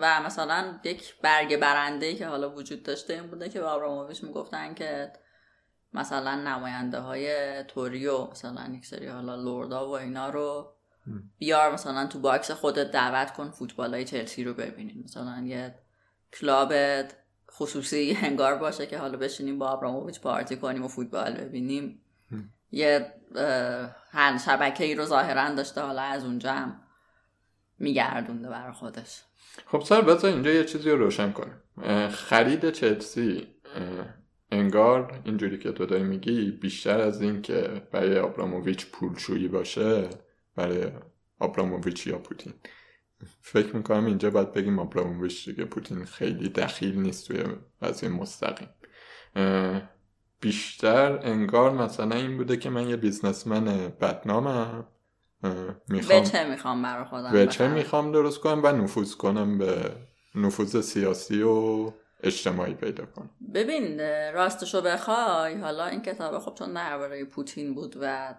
و مثلا یک برگ برنده که حالا وجود داشته این بوده که به آبراموویچ می‌گفتن که مثلا نماینده های توری و مثلا یک سری حالا لوردا و اینا رو بیار مثلا تو box خودت دعوت کن فوتبال های چلسی رو ببینیم. مثلا یه club خصوصی [LAUGHS] انگار باشه که حالا بشینیم با آبراموویچ پارتی کنیم و فوتبال ببینیم. یه هن شبکه ای رو ظاهرا داشته حالا از اونجا هم میگردونده برای خودش. خب سر بذار اینجا یه چیزی رو روشن کنیم. خرید چلسی انگار اینجوری که تو داری میگی بیشتر از این که برای آبراموویچ پولشویی باشه برای آبراموویچ یا پوتین. فکر می‌کنم اینجا باید بگیم آبراموویچ دیگه پوتین خیلی دخیل نیست توی قضیه مستقیم. بیشتر انگار مثلا این بوده که من یه بیزنسمن بدنامم. می‌خوام به چه می‌خوام برای خودم به چه؟ می‌خوام درست کنم و نفوذ کنم به نفوذ سیاسی و اجتماعی پیدا کنم ببین راستشو بخوای حالا این کتاب خب چون درباره پوتین بود و.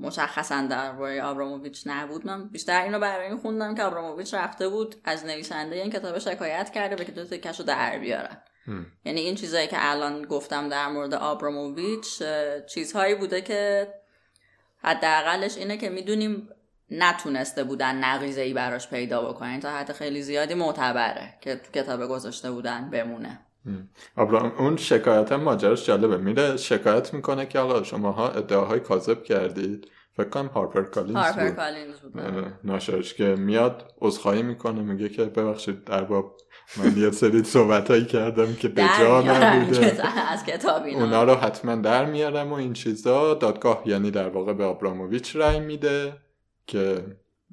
مشخصا درباره آبراموویچ نبود من بیشتر اینو برای این خوندم که آبراموویچ رفته بود از نویسنده این کتاب شکایت کرده به که دو تکش رو در بیارن. یعنی این چیزایی که الان گفتم در مورد آبراموویچ چیزهایی بوده که حداقلش اینه که می‌دونیم نتونسته بودن نقیزه ای براش پیدا بکنن تا حد خیلی زیادی معتبره که تو کتاب گذاشته بودن بمونه. ابراهیم اون شکایت هم ماجراش جالبه. میره شکایت می‌کنه که آقا شماها ادعاهای کاذب کردید. فکر کنم هارپر کالینز هارپر بود. کالینز بود. آره، ناشرش که میاد عذرخواهی می‌کنه میگه که ببخشید در باب من یه سری صحبتایی کردم که به جا نبوده. [LAUGHS] از کتاب اینا. اونا رو حتما در میارم و این چیزا. دادگاه یعنی در واقع به آبراموویچ رأی میده که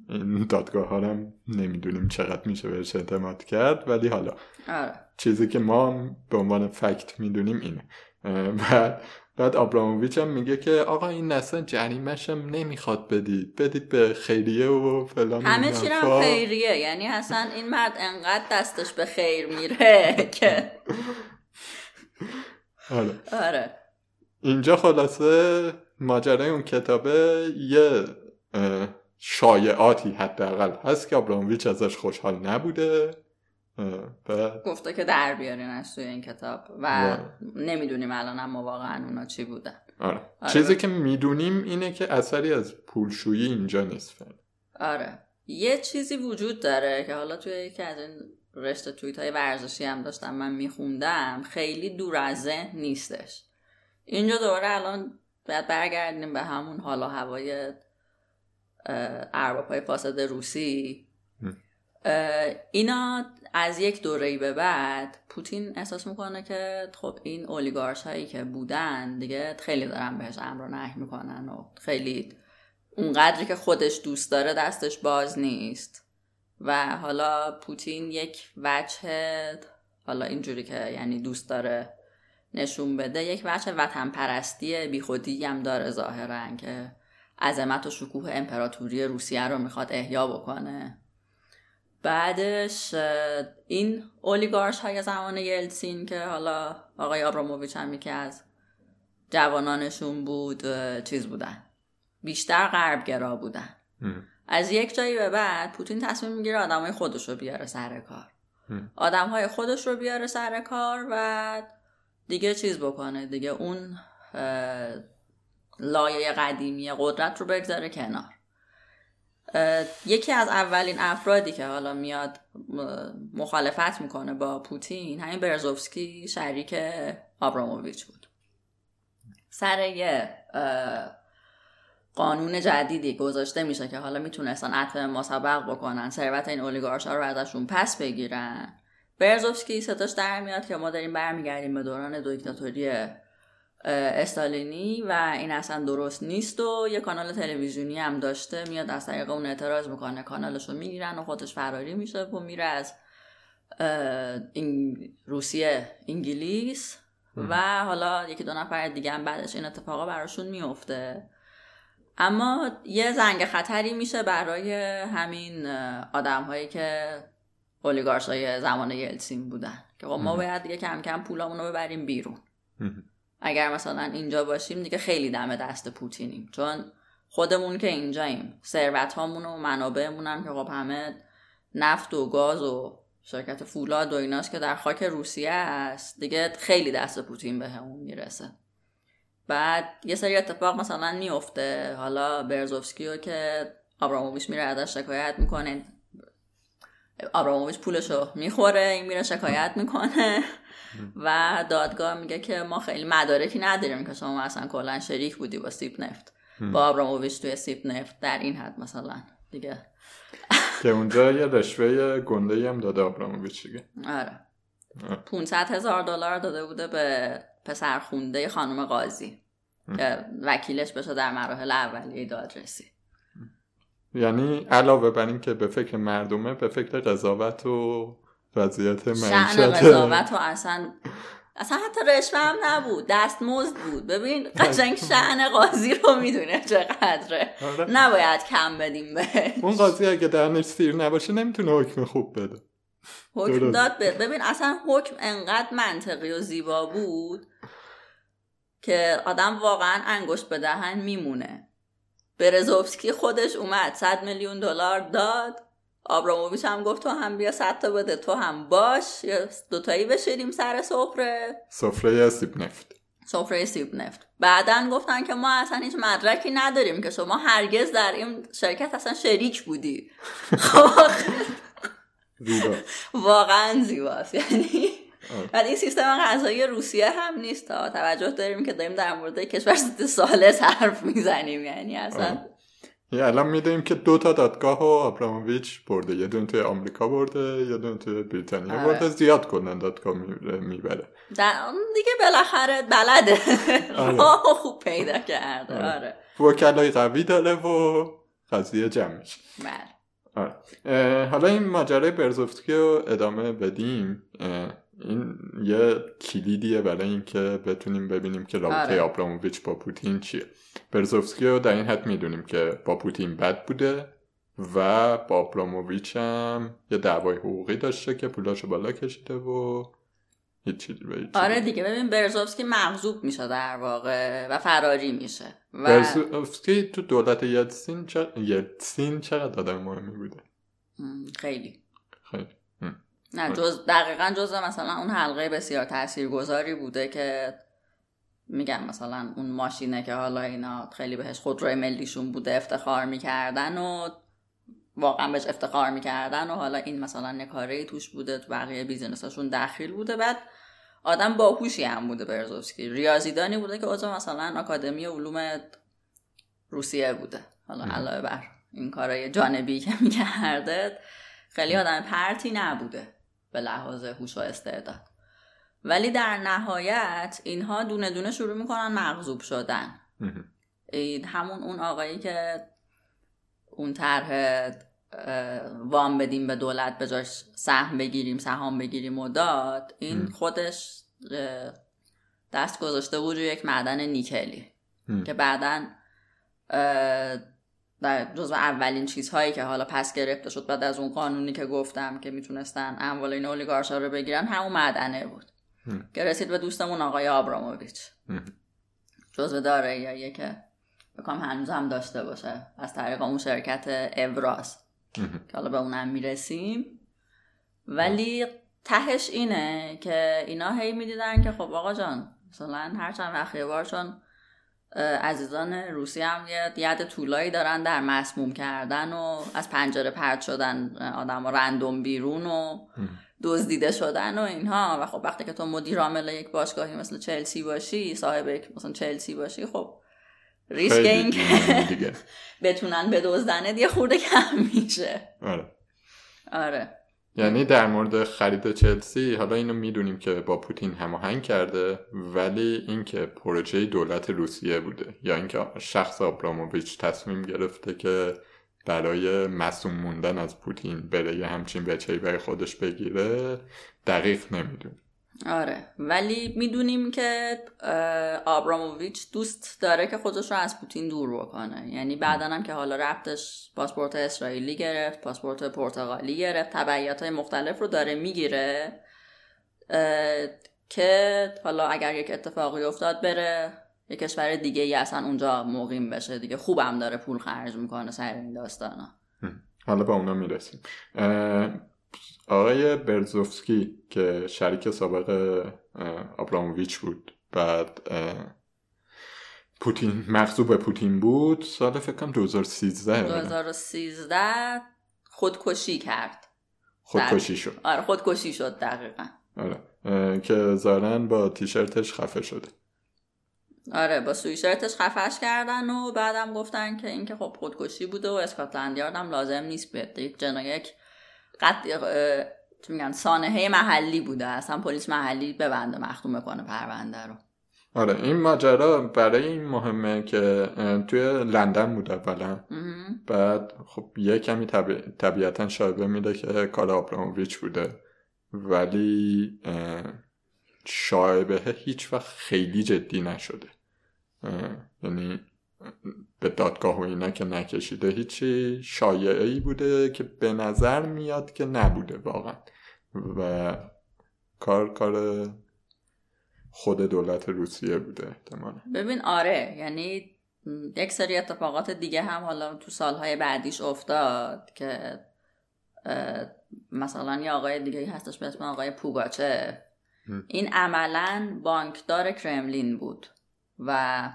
این دادگاه ها هم نمی‌دونیم چقدر میشه بهش اعتماد کرد ولی حالا آره. چیزی که ما به عنوان فکت می‌دونیم اینه. اه، بعد آبراموویچ هم میگه که آقا این اصلا جریمش هم نمی‌خواد بدید. بدید به خیریه و فلان همه چی. هم خیریه. یعنی اصلا این مرد انقدر دستش به خیر میره [LAUGHS] که [LAUGHS] آره. آره. اینجا خلاصه ماجرای اون کتابه یه شایعاتی حداقل هست که آبرامویچ ازش خوشحال نبوده. گفته که در بیارین از توی این کتاب و نمی‌دونیم الان اما واقعا اونا چی بودن آره. آره. چیزی که می‌دونیم اینه که اثری از پولشویی اینجا نیست. آره یه چیزی وجود داره که حالا توی یکی از این رشته تویت های ورزشی هم داشتم من میخوندم خیلی دور از ذهن نیستش اینجا دوباره الان باید برگردیم به همون حالا هوای ارباب های فاسد روسی اینا از یک دوره به بعد پوتین احساس می‌کنه که خب این اولیگارش هایی که بودن دیگه خیلی دارن بهش امر و نهی می‌کنن و خیلی اونقدری که خودش دوست داره دستش باز نیست. و حالا پوتین یک وجه حالا اینجوری که یعنی دوست داره نشون بده یک وجه وطن پرستی بیخودی هم داره ظاهرا که عظمت و شکوه امپراتوری روسیه رو می‌خواد احیا بکنه. بعدش این اولیگارش های زمان یلتسین که حالا آقای آبراموویچ هم یکی از جوانانشون بود چیز بودن. بیشتر غربگرا بودن. ام. از یک جایی به بعد پوتین تصمیم می‌گیره آدمای خودش رو بیاره سر کار. آدم های خودش رو بیاره سر کار و دیگه چیز بکنه. دیگه اون لایه قدیمی قدرت رو بگذاره کنار. یکی از اولین افرادی که حالا میاد مخالفت می‌کنه با پوتین همین برزوفسکی شریک آبراموویچ بود. سر یه قانون جدیدی گذاشته میشه که حالا می‌تونستن عطف مسابق بکنن ثروت این اولیگارش ها رو ازشون پس بگیرن. برزوفسکی ستاش در میاد که ما داریم برمیگردیم به دوران دیکتاتوری استالینی و این اصلا درست نیست و یه کانال تلویزیونی هم داشته میاد از طریق اون اعتراض می‌کنه کانالش رو می‌گیرن و خودش فراری میشه و میره از این روسیه انگلیس و حالا یکی دو نفر دیگه هم بعدش این اتفاقا براشون میفته اما یه زنگ خطری میشه برای همین آدم هایی که اولیگارش های زمان یلتسین بودن که خب ما. باید دیگه کم کم پولامون رو ببریم بیرون. اگر مثلا اینجا باشیم دیگه خیلی دم دست پوتینیم. چون خودمون که اینجاییم. ثروت هامون و منابعمون هم که خب همه نفت و گاز و شرکت فولاد و ایناست که در خاک روسیه است دیگه خیلی دست پوتین بهمون می‌رسه. بعد یه سری اتفاق مثلا میفته. حالا برزوفسکی رو که آبراموویچ میره ازش شکایت می‌کنه. آبراموویچ پولشو می‌خوره این میره شکایت می‌کنه. و دادگاه میگه که ما خیلی مدارکی نداریم که شما اصلا کلا شریک بودی با سیب نفت. با آبراموویچ توی سیب نفت در این حد مثلا دیگه. که اونجا یه رشوه گنده هم داده آبراموویچ دیگه. آره. آه. 500 هزار دلار داده بوده به پسرخونده خانم قاضی. که وکیلش بشه در مراحل اولیه دادرسی. یعنی علاوه بر این که به فکر مردمه به فکر قضاوت و وضعیت شعن معیشت قضاوت و اصلا اصلا حتی رشوه هم نبود. دستمزد بود. ببین قشنگ شعن قاضی رو می‌دونه چقدره. آره. نباید کم بدیم به اون قاضی اگه درنش سیر نباشه نمی‌تونه حکم خوب بده. حکم درست. داد ببین اصلا حکم انقدر منطقی و زیبا بود که آدم واقعا انگشت به دهن میمونه. برزوفسکی خودش اومد 100 میلیون دلار داد. آبراموویچ هم گفت تو هم بیا 100 تا بده تو هم باش یا دوتایی بشینیم سر سفره. سفره سیب نفت. سفره سیب نفت. بعدا گفتن که ما اصلا هیچ مدرکی نداریم که شما هرگز در این شرکت اصلا شریک بودی. [LAUGHS] زیبا. واقعا زیباست. یعنی. بعد این سیستم قضایی روسیه هم نیست. تا توجه داریم که داریم در مورد کشور ضد سالس حرف می‌زنیم. یعنی اصلا. یه الان می‌دونیم که دو تا دادگاه و آبراموویچ برده یه دونه توی آمریکا برده یه دونه توی بریتانیا آره. برده زیاد کنن دادگاه میبره- دیگه بالاخره بلده آره. خوب پیدا کرده آره. آره وکلای قوی داره و قضیه جمع میشه بله آره. حالا این ماجرای برزوفسکی رو ادامه بدیم این یه کلیدیه برای اینکه بتونیم ببینیم که رابطه آره. آبراموویچ با پوتین چیه برزوفسکی رو در این حد می‌دونیم که با پوتین بد بوده و با آبراموویچ هم یه دعوای حقوقی داشته که پولاشو بالا کشیده و هیچ چیزی به آره. دیگه ببین برزوفسکی مغضوب میشه در واقع و فراری میشه و برزوفسکی تو دولت یلتسین. یلتسین چقدر آدم مهمی بوده خیلی خیلی نه جز دقیقا جز مثلا اون حلقه بسیار تاثیرگذاری بوده که میگم مثلا اون ماشینه که حالا اینا خیلی بهش خودروی ملیشون بوده افتخار می‌کردن و واقعا بهش افتخار می‌کردن و حالا این مثلا نکاره توش بوده تو بقیه بیزنساشون دخیل بوده. بعد آدم باهوشی هم بوده برزوفسکی ریاضیدانی بوده که عضو مثلا آکادمی علوم روسیه بوده. حالا علاوه بر این کارهای جانبی که می‌کرده خیلی آدم پرتی نبوده به لحاظ هوش و استعداد. ولی در نهایت اینها دونه دونه شروع می‌کنن مغضوب شدن. این همون اون آقایی که اون طرح وام بدیم به دولت به جاش سهم بگیریم سهام بگیریم و داد این. خودش دست گذاشته بود روی یک معدن نیکلی. که بعدا در جزو اولین چیزهایی که حالا پس گرفته شد بعد از اون قانونی که گفتم که می‌تونستن اموال این اولیگارشا رو بگیرن همون معدنه بود. که رسید به دوستمون آقای آبراموویچ. جزو داراییه که بکنم هنوز هم داشته باشه از طریق اون شرکت ابراز مهم. که حالا به اونم می‌رسیم ولی تهش اینه که اینا هی می‌دیدن که خب آقا جان مثلا هر چند وقت یه بار چون عزیزان روسی هم یه ید طولایی دارن در مسموم کردن و از پنجره پرد شدن آدم رندوم بیرون و. دزدیده شدن و اینها. و خب وقتی که تو مدیر عامل یک باشگاهی مثل چلسی باشی صاحب یک مثلا چلسی باشی خب ریسک این که [LAUGHS] بتونن بدزدنت یه خورده کم میشه. آره. آره. یعنی در مورد خرید چلسی حالا اینو می‌دونیم که با پوتین هماهنگ کرده ولی اینکه پروژه دولت روسیه بوده یا اینکه شخص آبراموویچ تصمیم گرفته که برای مسئول موندن از پوتین بره یه همچین وجهی برای خودش بگیره دقیق نمی‌دونیم آره. ولی می‌دونیم که آبراموویچ دوست داره که خودش رو از پوتین دور بکنه. یعنی بعدا هم که حالا رفتش پاسپورت اسرائیلی گرفت پاسپورت پرتغالی گرفت تبعیت های مختلف رو داره می‌گیره که حالا اگر یک اتفاقی افتاد بره یک کشور دیگه ای اصلا اونجا مقیم بشه دیگه. خوبم داره پول خرج می‌کنه سر این داستانا. حالا به اونا می‌رسیم. آقای برزوفسکی که شریک سابق آبراموویچ بود بعد پوتین مغضوب به پوتین بود سال فکر کنم 2013 بود. 2013 خودکشی کرد. خودکشی شد. آره خودکشی شد دقیقا. آره. که ظاهرا با تیشرتش خفه شده. آره با سویشرتش خفش کردن و بعدم گفتن که اینکه خب خودکشی بوده و اسکاتلند یارد هم لازم نیست بیاد. یک جنا یک قد میگن سانحه محلی بوده. اصلا پلیس محلی ببنده مختوم کنه پرونده رو. آره این ماجرا برای این مهمه که توی لندن بود اولا. بعد خب یه کمی طبی... طبیعتا شایبه میده که کار آبراموویچ بوده. ولی شایبه هیچ وقت خیلی جدی نشده. یعنی به دادگاه و اینا که نکشیده هیچی شایعه ای بوده که به نظر میاد که نبوده واقعا. و کار کار خود دولت روسیه بوده احتمالا. ببین آره یعنی یک سری اتفاقات دیگه هم حالا تو سالهای بعدیش افتاد که مثلا یه آقای دیگه هستش به اسم آقای پوگاچه. این عملا بانکدار کرملین بود و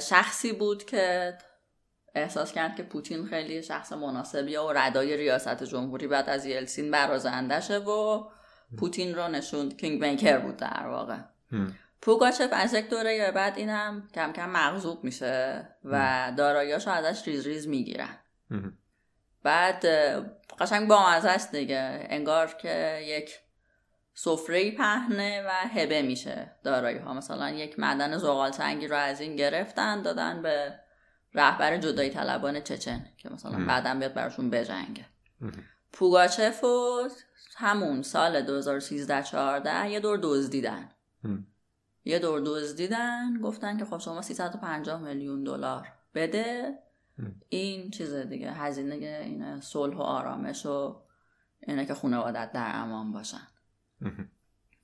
شخصی بود که احساس کرد که پوتین خیلی شخص مناسبیه و ردای ریاست جمهوری بعد از یلسین برازندشه و پوتین رو نشوند kingmaker بود در واقع. پوگاچف از یک دوره به بعد این هم کم کم مغضوب میشه و داراییاشو ازش ریز ریز می‌گیرن. بعد قشنگ بساطیه دیگه انگار که یک سفره پهنه و هبه میشه دارایی ها مثلا یک معدن زغال سنگی رو از این گرفتن دادن به رهبر جدایی طلبان چچن که مثلا. بعدا بیاد براشون بجنگه. پوگاچف و همون سال 2013 14 یه دور دزدیدن. یه دور دزدیدن گفتن که خب شما 350 میلیون دلار بده. این چیز دیگه هزینه این صلح و آرامش و اینه که خانوادت در امان باشن.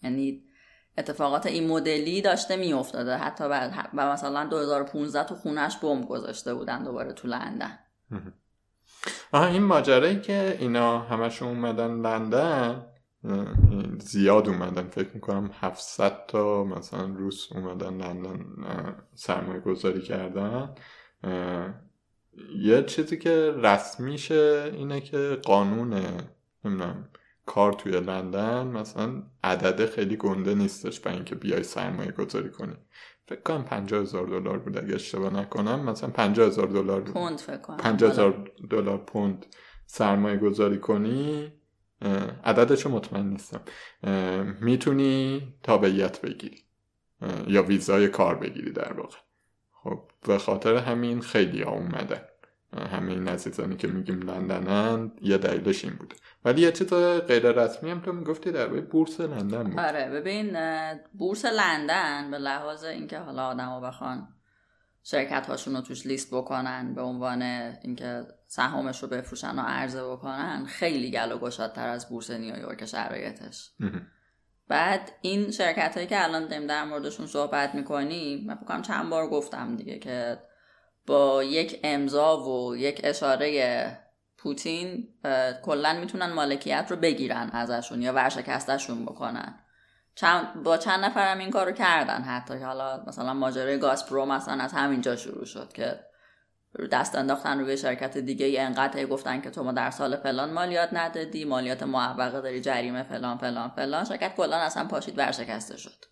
یعنی اتفاقات این مدلی داشته میافتاده. حتی و مثلا 2015 تو خونش بمب گذاشته بودن دوباره تو لندن. آها این ماجرایی که اینا همشون اومدن لندن زیاد اومدن. فکر می‌کنم 700 تا مثلا روس اومدن لندن سرمایه گذاری کردن. یه چیزی که رسمیشه اینه که قانون نمی‌دونم کار توی لندن مثلا عدد خیلی گنده نیستش برای اینکه بیای سرمایه گذاری کنی. فکر کنم 50 هزار دلار بود اگه اشتباه نکنم مثلا 50 هزار دلار پوند فکر کنم. 50 هزار دلار پوند سرمایه گذاری کنی عددشو مطمئن نیستم. می‌تونی تابعیت بگیری یا ویزای کار بگیری در واقع. خب به خاطر همین خیلی ها اومدن این عزیزانی که میگیم لندنن یه دلیلش این بوده. ولی یه چیز غیر رسمی هم تو می‌گفتی در بورس لندن بود. آره ببین بورس لندن به لحاظ اینکه حالا آدما بخوان شرکت هاشون رو توش لیست بکنن به عنوان اینکه سهامش رو بفروشن و عرضه بکنن خیلی گل و گشادتر از بورس نیویورک شرایطش. بعد این شرکت هایی که الان داریم در موردشون صحبت می‌کنیم من بکنم چند بار گفتم دیگه که با یک امضا و یک اشاره پوتین کلا می‌تونن مالکیت رو بگیرن ازشون یا ورشکستشون بکنن. چند با چند نفرم این کارو کردن حتی. حالا مثلا ماجرای گازپرو مثلا از همینجا شروع شد که دست انداختن روی شرکت دیگه ای انقدر گفتن که تو ما در سال فلان مالیات ندادی مالیات معوقه داری جریمه فلان فلان فلان. شرکت کلا اصلا پاشید ورشکسته شد.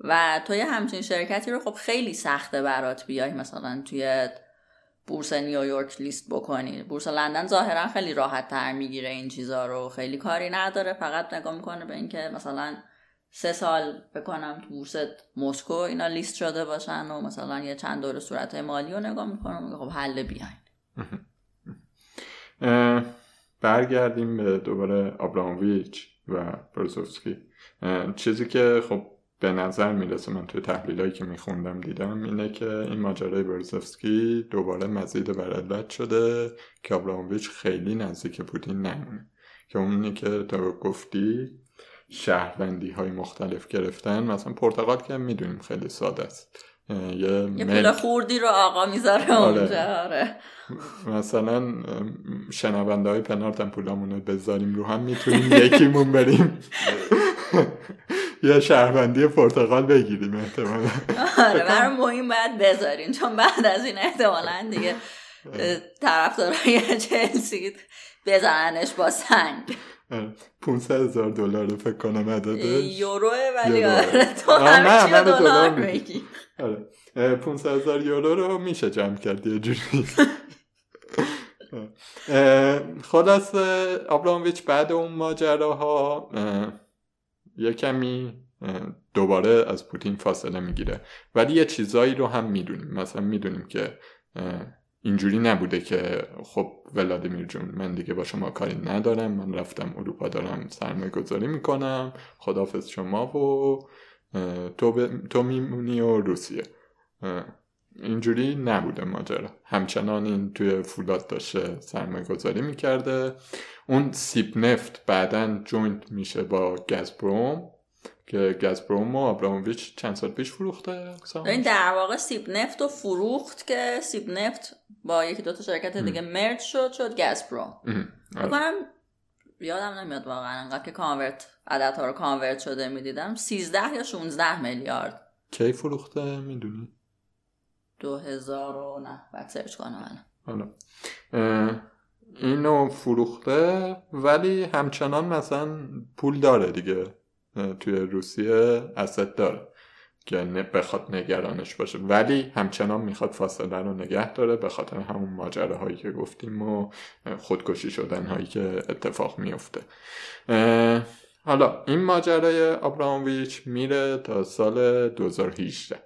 و توی همچین شرکتی رو خب خیلی سخته برات بیای مثلا توی بورس نیویورک لیست بکنی. بورس لندن ظاهرا خیلی راحت تر می‌گیره این چیزا رو. خیلی کاری نداره. فقط نگاه می‌کنه به اینکه مثلا سه سال بکنم تو بورس مسکو اینا لیست شده باشن و مثلا یه چند دور صورت مالی رو نگاه می‌کنم خب حل بیاین. برگردیم به دوباره آبرامویچ و بروزوفسکی چیزی که خب به نظر می‌رسه من توی تحلیلایی که میخوندم دیدم اینه که این ماجرای برزفسکی دوباره مزید بر شده که آبرامویچ خیلی نزدیک پوتین نمونه. که اونی که تا گفتی شهروندی های مختلف گرفتن. مثلا پرتغال که می‌دونیم خیلی ساده است. یه, یه پول خوردی رو آقا می‌ذاره آره. اونجا آره. مثلا شنونده های پنارتن پولامون رو بذاریم رو هم می‌تونیم یکیمون بریم [LAUGHS] یه شهروندی پرتغال بگیریم احتمالا آره برای مهم باید بذاریم چون بعد از این احتمالا دیگه طرفدارای چلسی بزننش با سنگ 500 آره. هزار دلار فکر کنم عددش. یوروه ولی آره تو همه دلار میگی. آره. 500 هزار یورو رو میشه جمع کرد یه جوری. خلاص آبرامویچ بعد اون ماجراها یه کمی دوباره از پوتین فاصله می‌گیره. ولی یه چیزایی رو هم می‌دونیم. مثلا می‌دونیم که اینجوری نبوده که خب ولادیمیر جون من دیگه با شما کاری ندارم من رفتم اروپا دارم سرمایه گذاری می‌کنم خدافز شما و تو, تو میمونی و روسیه. اینجوری نبوده ماجرا. همچنان این توی فولاد داشته سرمایه گذاری می‌کرده. اون سیب‌نفت بعدا joint میشه با گازپروم. که گازپروم و آبراموویچ چند سال پیش فروخته این در واقع سیب نفت رو فروخت که سیب نفت با یکی دو تا شرکت دیگه مرج شد شد گازپروم. بکنم یادم نمیاد واقعا انقدر که کانورت عددها رو کانورت شده می‌دیدم. 13 یا 16 میلیارد. کی فروخته می‌دونی؟ دو هزار و نه. بعد سرچ کنم حالا. اینو فروخته ولی همچنان مثلا پول داره دیگه. توی روسیه اسد داره که بخواد نگرانش باشه. ولی همچنان می‌خواد فاصله رو نگه داره به خاطر همون ماجره هایی که گفتیم و خودکشی شدن هایی که اتفاق میفته. حالا این ماجرای آبرامویچ میره تا سال 2018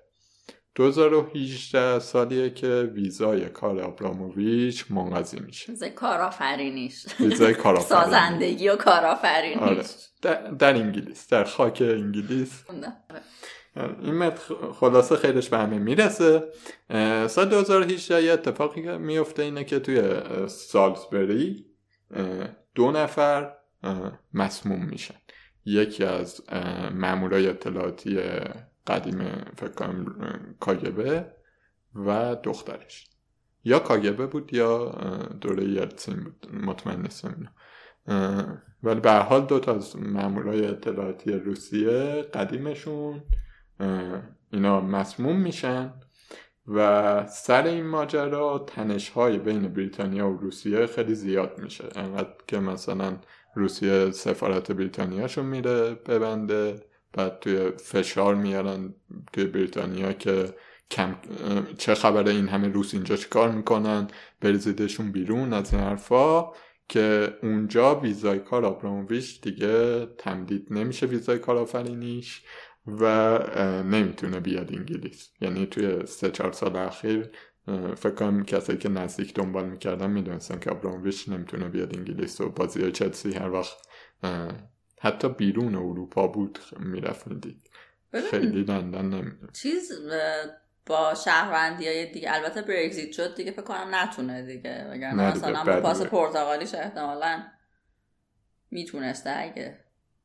2018 سالیه که ویزای کار ابراموویچ منقضی میشه. ویزای کارآفرینیش. ویزای کارآفرینی. سازندگی و کارآفرینیش. آره. در, انگلیس در خاک انگلیس. این مت خلاصه خیرش به همه می‌رسه. سال 2018 یه اتفاقی که میفته اینه که توی سالزبری دو نفر مسموم میشن. یکی از مامورای اطلاعاتی قدیم فکر کنم کاگبه و دخترش. یا کاگبه بود یا دوره یلتسین بود. مطمئن نیستم ولی به حال دو تا از مامورای اطلاعاتی روسیه قدیمشون اینا مسموم میشن و سر این ماجرا تنش های بین بریتانیا و روسیه خیلی زیاد میشه. انقدر که مثلا روسیه سفارت بریتانیاشون میره ببنده. بعد توی فشار میارن توی بریتانیا که کم چه خبره این همه روس اینجا چیکار می‌کنن؟ بریزیدشون بیرون از این حرفا که اونجا ویزای کار آبراموویچ دیگه تمدید نمیشه ویزای کارآفرینیش و نمی‌تونه بیاد انگلیس. یعنی توی سه چهار سال اخیر فکر کنم کسایی که نزدیک دنبال می‌کردن می‌دونستن که آبراموویچ نمی‌تونه بیاد انگلیس و بازی چلسی هر وقت حتی بیرون اروپا بود می‌رفت می‌دید خیلی لندن نمی‌دونه چیز با شهروندی های دیگه البته برگزیت شد دیگه فکر کنم نتونه دیگه. وگرنه مثلا با پاس پرتغالیش احتمالا می‌تونسته. اگه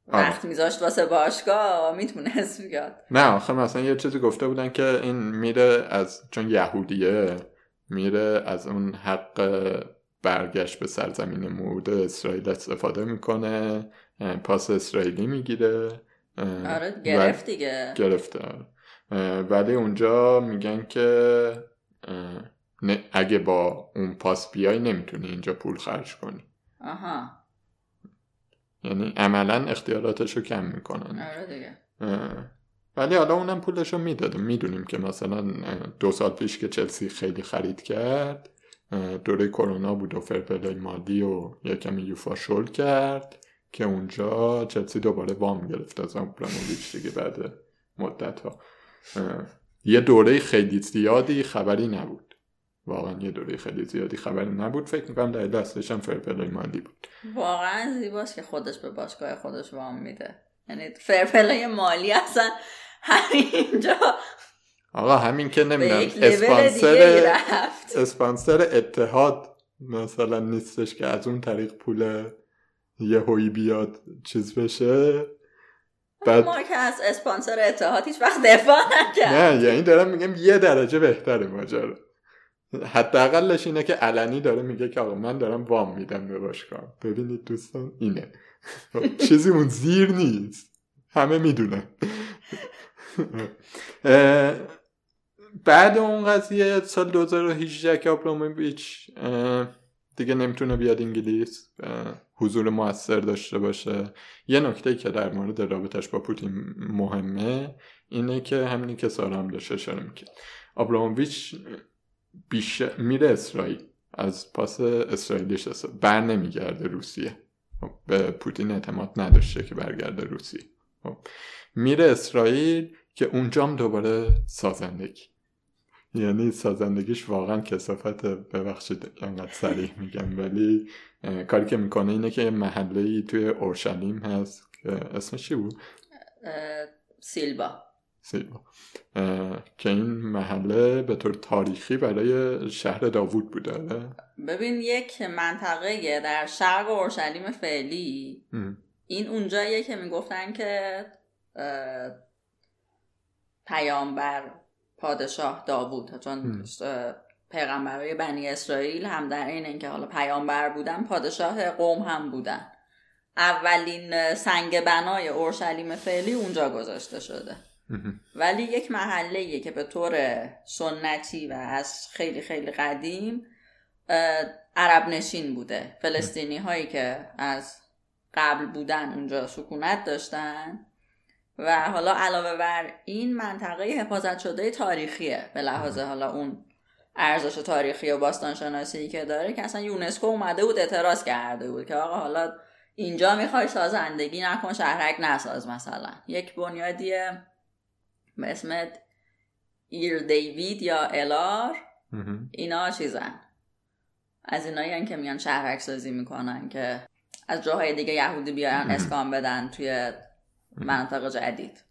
وقت میذاشت واسه باشگاه می‌تونست بیاد. نه آخه مثلا یه چیزی گفته بودن که این میره از چون یهودیه میره از اون حق برگشت به سرزمین مورد اسرائیل استفاده می‌کنه پاس اسرائیلی می‌گیره آره گرفت دیگه. گرفته ولی اونجا میگن که اگه با اون پاس بیای نمی‌تونی اینجا پول خرج کنی. آها. یعنی عملا اختیاراتش رو کم می‌کنن. آره دیگه. ولی حالا اونم پولش رو می‌داده. می‌دونیم که مثلا دو سال پیش که چلسی خیلی خرید کرد دوره کرونا بود و fair play مالی رو یکمی یوفا شل کرد که اونجا چلسی دوباره وام گرفت از آبراموویچ دیگه بعد مدت ها یه دوره خیلی زیادی خبری نبود. واقعا یه دوره خیلی زیادی خبری نبود. فکر می‌کنم در دستش هم fair play مالی بود. واقعا زیباست که خودش به باشگاه خودش وام میده. یعنی fair play مالی اصلا همینجا آقا همین که نمی‌دونم اسپانسر اسپانسر اتحاد مثلا نیستش که از اون طریق پول یه هوی بیاد چیز بشه. بعد ما که از اسپانسر اتحاد هیچ وقت دفاع نکرد نه یعنی دارم میگم یه درجه بهتره ماجرا. حداقلش اینه که علنی داره میگه که آقا من دارم وام میدم به باشگاه. ببینید دوستان اینه. [LAUGHS] چیزی اون زیر نیست. همه می‌دونن. [LAUGHS] بعد اون قضیه سال 2018 که آبراموویچ دیگه نمی‌تونه بیاد انگلیس حضور موثر داشته باشه. یه نکته که در مورد رابطش با پوتین مهمه اینه که همینی که سارا هم داشته اشاره می‌کرد. آبراموویچ بیش میره اسرائیل از پاس اسرائیلیش بر نمیگرده روسیه. خب، به پوتین اعتماد نداشته که برگرده روسیه. خب، میره اسرائیل که اونجام دوباره سازندگی. یعنی سازندگیش واقعا کسافت ببخشید انقدر سریح میگم. ولی کاری که می‌کنه اینه که محله ای توی اورشلیم هست که اسمش چی بود؟ سیلبا سیلبا که این محله به طور تاریخی برای شهر داوود بوده آره؟ ببین یک منطقه در شرق اورشلیم فعلی. این اونجاییه که می‌گفتن که پیامبر پادشاه داوود چون پیغمبرای بنی اسرائیل هم در این اینکه حالا پیامبر بودن پادشاه قوم هم بودن. اولین سنگ بنای اورشلیم فعلی اونجا گذاشته شده. ولی یک محله که به طور سنتی و از خیلی خیلی قدیم عرب نشین بوده. فلسطینی هایی که از قبل بودن اونجا سکونت داشتن. و حالا علاوه بر این منطقه حفاظت شده تاریخیه به لحاظ حالا اون ارزش تاریخی و باستانشناسی که داره که اصلا یونسکو اومده بود اعتراض کرده بود که آقا حالا اینجا می‌خوای سازندگی نکن شهرک نساز مثلا. یک بنیادیه به اسم ایر دیوید یا الار اینا چیزن. از اینایی که میان شهرک سازی می‌کنن که از جاهای دیگه یهودی بیارن اسکان بدن توی منطقه جدید.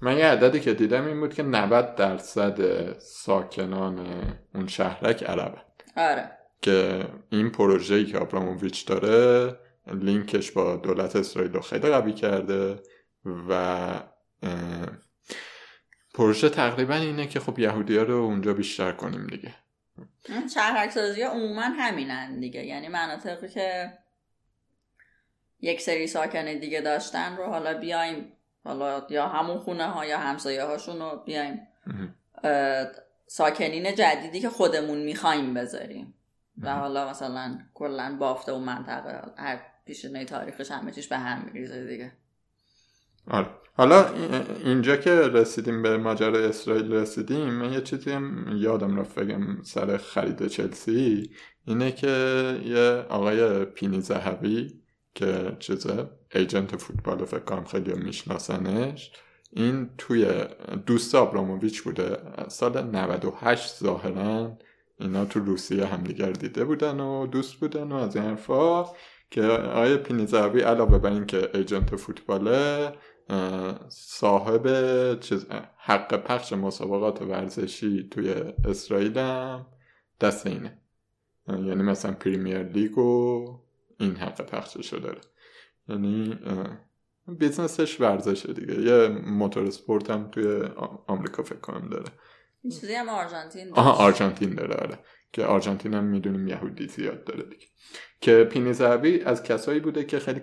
من یه عددی که دیدم این بود که 90 درصد ساکنان اون شهرک عربه آره. که این پروژه‌ای که آبراموویچ داره لینکش با دولت اسرائیل رو خیلی قوی کرده و پروژه تقریبا اینه که خب یهودی ها رو اونجا بیشتر کنیم دیگه. شهرک سازی عموما همینن دیگه. یعنی مناطقی که یک سری ساکن دیگه داشتن رو حالا بیایم. حالا یا همون خونه ها یا همسایه هاشون رو بیایم. ساکنین جدیدی که خودمون می‌خوایم بذاریم. و حالا مثلا کلا بافته و منطقه. هر پیشنه تاریخش همه چیش به هم میریزه دیگه. آره. حالا اینجا که رسیدیم به ماجرای اسرائیل رسیدیم من یه چیزی هم یادم رفت بگم سر خرید چلسی. اینه که یه آقای پینی زهبی که چیزه ایجنت فوتبال فکر کنم خیلی میشناسنش این توی دوست آبراموویچ بوده. سال 98 ظاهرا اینا تو روسیه همدیگر دیده بودن و دوست بودن و از این حرفا که آقای پینی زاهاوی علاوه بر اینکه agent فوتباله صاحب چیز حق پخش مسابقات ورزشی توی اسرائیل هم دست اینه. یعنی مثلا پریمیر لیگ و این حق پخشش داره. یعنی business ش ورزشه دیگه. یه motorsport هم توی آمریکا فکر کنم داره. چیزی هم آرژانتین آها آرژانتین داره آره. که آرژانتین هم می‌دونیم یهودی زیاد داره دیگه. که پینی زهبی از کسایی بوده که خیلی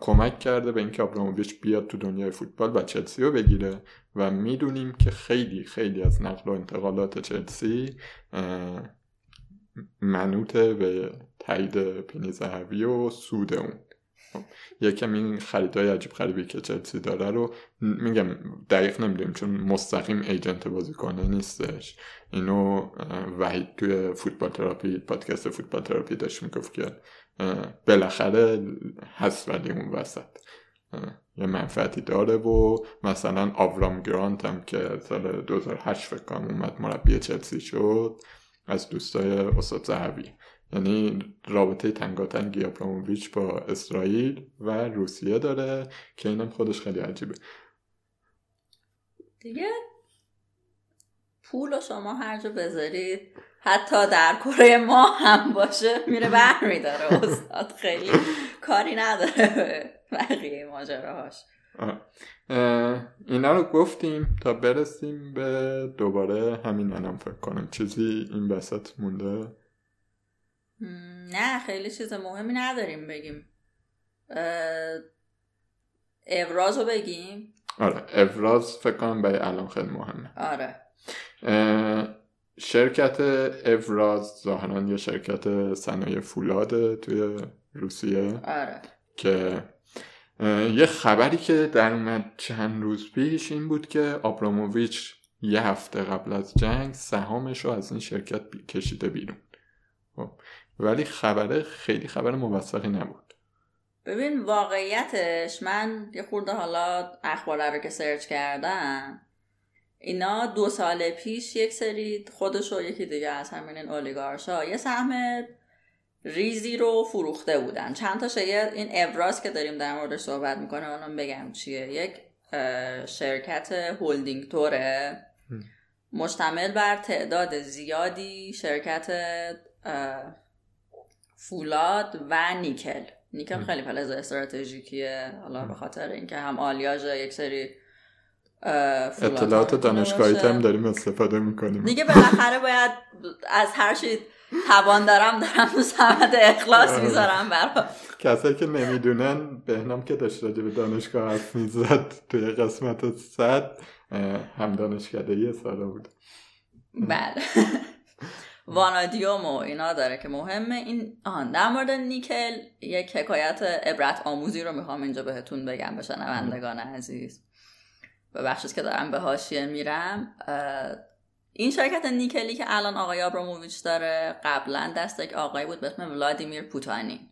کمک کرده به اینکه آبراموویچ بیاد تو دنیای فوتبال و چلسی رو بگیره و می‌دونیم که خیلی خیلی از نقل و انتقالات چلسی منوط به تایید پینی زهبی و سود اون. خب، یکم این خریدهای عجیب غریبی که چلسی داره رو میگم دقیق نمی‌دونیم چون مستقیم ایجنت بازیکنه نیستش. اینو وحید توی فوتبال تراپی پادکست فوتبال تراپی داشت می‌گفت که بالاخره هست ولی اون وسط. یه منفعتی داره و مثلا آورام گرانت هم که سال 2008 فکر کنم اومد مربی چلسی شد از دوستای استاد زهبی یعنی رابطه تنگاتنگی آبراموویچ با اسرائیل و روسیه داره که اینم خودش خیلی عجیبه. دیگه پول و شما هر جا بذارید حتی در کره ما هم باشه. میره بر میداره استاد. خیلی کاری نداره بقیه ماجراهاش. اینا رو گفتیم تا برسیم به دوباره همین انم فکر کنم. چیزی این وسط مونده. نه خیلی چیز مهمی نداریم بگیم. ابراز رو بگیم؟ آره ابراز فکر کنم به الان خیلی مهمه. آره. شرکت ابراز ظاهرا یه شرکت صنایع فولاده توی روسیه آره. که یه خبری که در اومد چند روز پیش این بود که آبراموویچ یه هفته قبل از جنگ سهامش رو از این شرکت کشیده بیرون. خب، ولی خبره خیلی خبر موثقی نبود. ببین واقعیتش من یه خورده حالا اخبار رو که سرچ کردم اینا دو سال پیش یک سری خودش و یکی دیگه از همین این اولیگارشا یه سهم ریزی رو فروخته بودن. چند تا این ابراز که داریم در موردش صحبت می‌کنه اونم بگم چیه. یک شرکت هولدینگ توره. مشتمل بر تعداد زیادی شرکت فولاد و نیکل. نیکل خیلی فلز استراتژیکیه. حالا به خاطر اینکه هم آلیاژ یک سری اطلاعات دانشگاهی هم داریم استفاده می‌کنیم. دیگه بالاخره باید از هر چی توان دارم دارم تو سمت اخلاص آره. می‌ذارم برای کسایی که نمی‌دونن بهنام که داشت راجع به دانشگاه حرف می‌زد توی قسمت صد هم دانشکده ساله بود. بله. [LAUGHS] وانادیوم و اینا داره که مهمه. این آهان در مورد نیکل یک حکایت عبرت آموزی رو می‌خوام اینجا بهتون بگم به شنوندگان عزیز. ببخشید که دارم به هاشیه میرم. این شرکت نیکلی که الان آقای آبراموویچ داره قبلا دست یک آقای بود به اسم ولادیمیر پوتانی.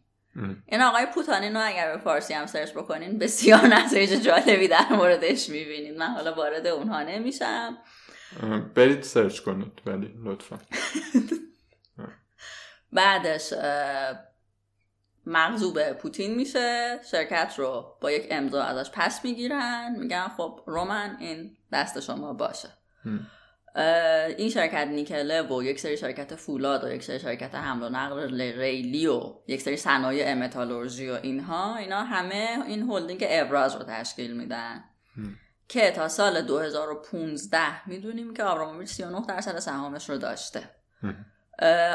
این آقای پوتانی رو اگر به فارسی هم سرچ بکنین بسیار [LAUGHS] نتایج جالبی در موردش می‌بینید من حالا وارد اونها نمیشم. برید سرچ کنید ولی لطفا. [LAUGHS] بعدش مغضوب پوتین میشه شرکت رو با یک امضا ازش پس می‌گیرن میگن خب رومن این دست شما باشه. این شرکت نیکله و یک سری شرکت فولاد و یک سری شرکت حمل و نقل ریلی و یک سری صنایع متالورژی و اینها اینا همه این هلدینگ اوراز رو تشکیل میدن. که تا سال 2015 می‌دونیم که آبراموویچ 39 درصد سهامش رو داشته.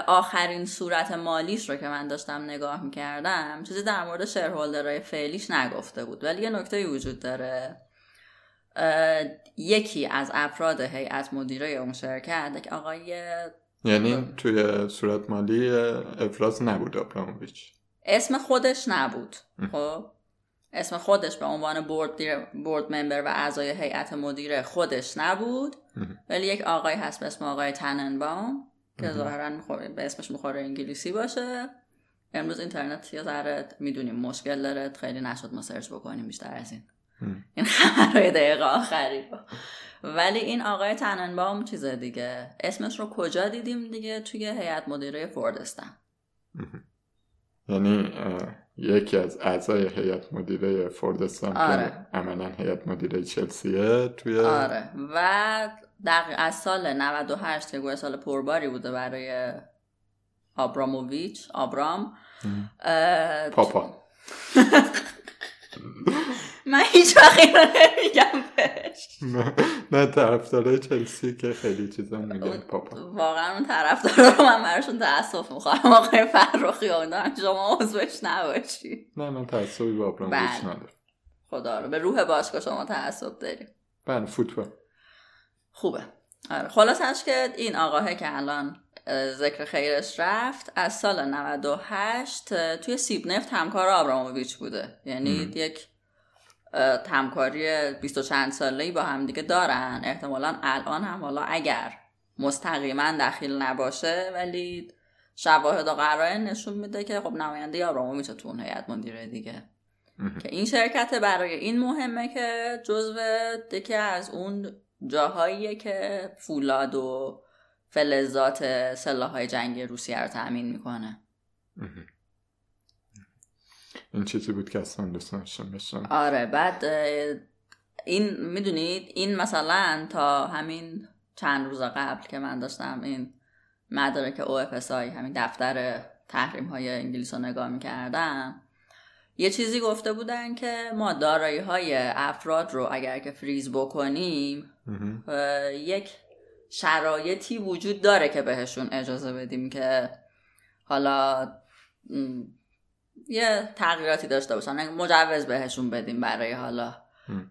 آخرین صورت مالیش رو که من داشتم نگاه می‌کردم چیزی در مورد شیرهولدرهای فعلیش نگفته بود. ولی یه نکته وجود داره. یکی از افراد هیئت مدیره اون شرکت که آقای یعنی توی صورت مالی افراز نبود آبراموویچ. اسم خودش نبود خب؟ اسم خودش به عنوان بورد, بورد ممبر و اعضای هیئت مدیره خودش نبود. ولی یک آقای هست به اسم آقای تننبام که ظاهرا به اسمش می‌خوره انگلیسی باشه. امروز اینترنت یه ذره می‌دونیم مشکل داره. خیلی نشد ما سرچ بکنیم بیشتر از این. این خبرهای دقیقه آخری. ولی این آقای تننبام چیز دیگه. اسمش رو کجا دیدیم دیگه توی هیئت مدیره فوردستان؟ یعنی یکی از اعضای هیئت مدیره فوردستان آره. که عملا هیئت مدیره چلسیه توی آره. و دقیق از سال 98 که گویا سال پرباری بوده برای آبراموویچ آبرام پاپا. [LAUGHS] من هیچ وقت اینو نمیگم بهش. نه طرفدارای چلسی که خیلی چیزا میگن پاپا. واقعا اون طرفدارا رو من براشون تاسف می‌خوام آقای فرخی آدم شما عضوش نباشی. نه من تعصبی با آبراموویچ بله. ندارم. خدا رو به روح باشگاه شما تعصب داری بله فوتبال. خوبه. آره. خلاصش که این آقاهه که الان ذکر خیرش رفت از سال 98 توی سیب نفت همکار آبراموویچ بوده. یعنی یک همکاری بیست و چند ساله با هم دیگه دارن. احتمالا الان هم حالا اگر مستقیما دخیل نباشه ولی شواهد و قرائن نشون میده که خب نماینده آبراموویچ تو اون هیئت مدیره دیگه. که این شرکت برای این مهمه که جزو یکی از اون جاهاییه که فولاد و فلزات سلاحهای جنگی روسیه رو تأمین می‌کنه. این چیزی بود که اصلا دوست داشتم بشم آره بعد این می‌دونید این مثلا تا همین چند روز قبل که من داشتم این مدارک OFSI همین دفتر تحریم های انگلیس رو نگاه می‌کردم یه چیزی گفته بودن که ما دارایی های افراد رو اگر که فریز بکنیم یک شرایطی وجود داره که بهشون اجازه بدیم که حالا یه تغییراتی داشته باشن. مجوز بهشون بدیم برای حالا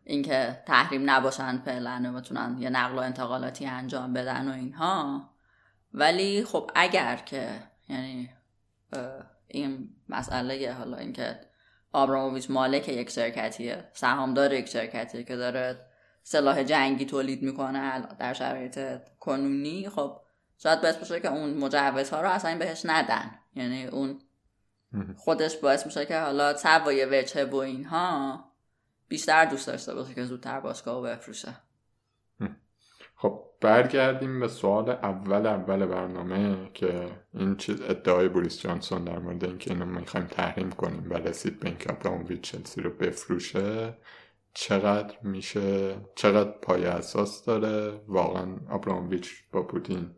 اینکه تحریم نباشن فعلا و بتونن یه نقل و انتقالاتی انجام بدن و اینها. ولی خب اگر که یعنی این مسئله حالا اینکه آبراموویچ مالک یک شرکتیه سهامدار یک شرکتیه که داره سلاح جنگی تولید می‌کنه در شرایط کنونی خب شاید باعث بشه که اون مجوزها رو اصلا بهش ندن. یعنی اون خودش باعث میشه که حالا سوای وجه و اینها بیشتر دوست داشته باشه که زودتر باشگاه و بفروشه. خب برگردیم به سوال اول اول برنامه که این چیز ادعای بوریس جانسون در مورد اینکه اینو می‌خوایم تحریم کنیم و رسید به اینکه ابراموویچ چلسی رو بفروشه چقدر میشه چقدر پای اساس داره؟ واقعا ابراموویچ با پوتین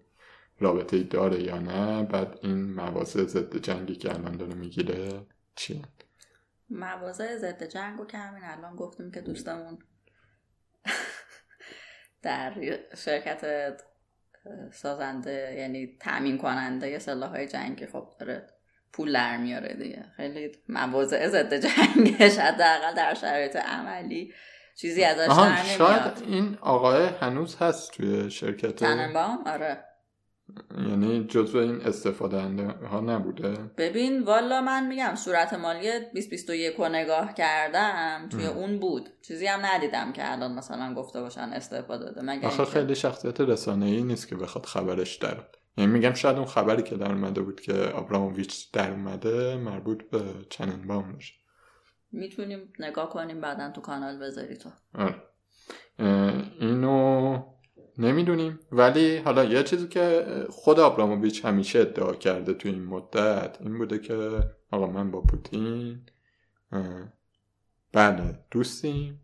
رابطه ای داره یا نه؟ بعد این مواضع ضد جنگی که الان داره می‌گیره چیه؟ مواضع ضد جنگ رو که همین الان گفتیم که دوستمون در شرکت سازنده یعنی تأمین کننده سلاح های جنگی خب داره پول در میاره دیگه. خیلی مواضع ضد جنگش حداقل در شرایط عملی چیزی ازش در نمیاد. شاید این آقای هنوز هست توی شرکت تننبام؟ آره. یعنی جزو این استفاده ها نبوده؟ ببین والا من میگم صورت مالی 2021 رو نگاه کردم توی اون بود. چیزی هم ندیدم که الان مثلا گفته باشن استفاده داده. مگه آخه خیلی شخصیت رسانه ای نیست که بخواد خبرش در یعنی میگم شاید اون خبری که در اومده بود که آبراموویچ در اومده مربوط به چننبام باشه. می‌تونیم نگاه کنیم بعدا تو کانال بذاری تو. آره. اینو نمی‌دونیم. ولی حالا یه چیزی که خود آبراموویچ همیشه ادعا کرده تو این مدت این بوده که آقا من با پوتین بله دوستیم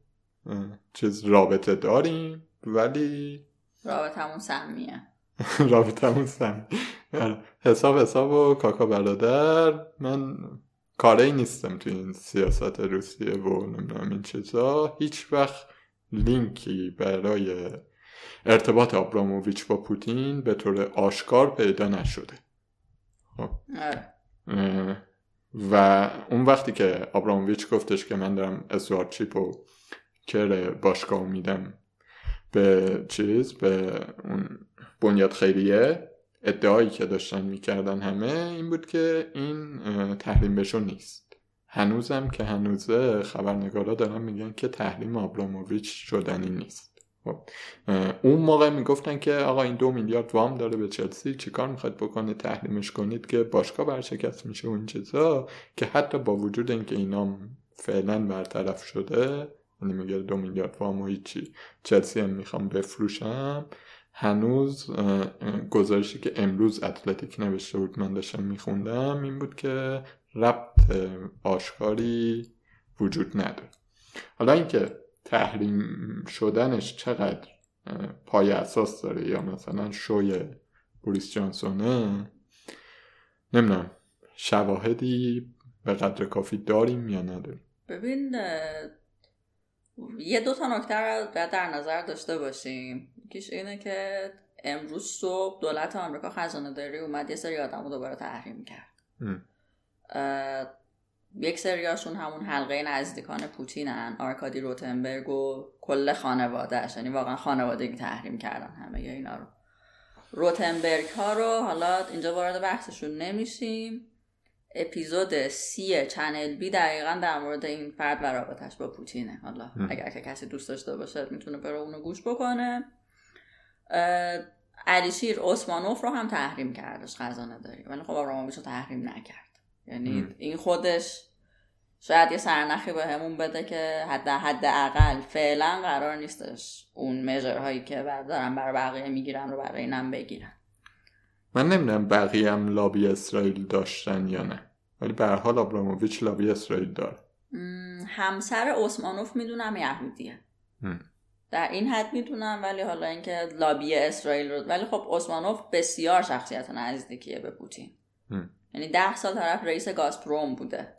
چیز رابطه داریم ولی رابطمون سمیه. [LAUGHS] رابطمون سمی آره. حساب حساب و کاکا برادر. من کاری نیستم تو این سیاست روسیه و نمی‌دونم این چیزا. هیچ وقت لینکی برای ارتباط آبراموویچ با پوتین به طور آشکار پیدا نشده خب. آره. و اون وقتی که آبراموویچ گفتش که من دارم اسوارد چیپ و کر باشگاه میدم به چیز به اون بنیاد خیریه ادعایی که داشتن می‌کردن همه این بود که این تحریم بشو نیست هنوزم که هنوزه خبرنگارا دارن میگن که تحریم آبراموویچ شدنی نیست اون موقع می‌گفتن که آقا این دو میلیارد وام داره به چلسی چیکار می‌خواد بکنه تحریمش کنید که باشگاه برشکست میشه و این چیزا که حتی با وجود اینکه اینا فعلا برطرف شده یعنی میگه دو میلیارد وام و هیچی چلسی هم می‌خوام بفروشم هنوز گزارشی که امروز اتلتیک نوشته بود من داشتم میخوندم این بود که ربط آشکاری وجود نداره. حالا اینکه تحریم شدنش چقدر پای اساس داره یا مثلا شوی بوریس جانسونه؟ نمی‌دونم. شواهدی به قدر کافی داریم یا نداریم؟ ببین یه دو تا نکته رو باید در نظر داشته باشیم. یکیش اینه که امروز صبح دولت آمریکا خزانه داری اومد یه سری آدم رو دوباره تحریم کرد. یک سریاشون همون حلقه نزدیکان پوتینن آرکادی روتنبرگ و کل خانوادهش یعنی واقعا خانوادگی تحریم کردن همه اینا رو. روتنبرگ ها رو حالا اینجا وارد بحثشون نمیشیم. اپیزود سی چنل بی دقیقا در مورد این فرد و رابطش با پوتینه. حالا. اگر که کسی دوست داشته باشه می‌تونه بره اونو گوش بکنه. علیشیر اسمانوف رو هم تحریم کردش خزانه داری. ولی خب آبراموویچ رو تحریم نکرد. یعنی ام. این خودش شاید یه سرنخی به همون بده که حد حد اقل فعلا قرار نیستش اون مژرهایی که بر- دارن برای بقیه می‌گیرن رو برای اینم بگیرن من نمی‌دونم بقیه هم لابی اسرائیل داشتن یا نه ولی به حال آبراموویچ لابی اسرائیل داره همسر اسمانوف می‌دونم یهودیه. در این حد می‌دونم ولی حالا اینکه لابی اسرائیل رو ولی خب اسمانوف بسیار شخصیت نزدیکیه به پوتین ام. یعنی ده سال طرف رئیس گازپروم بوده.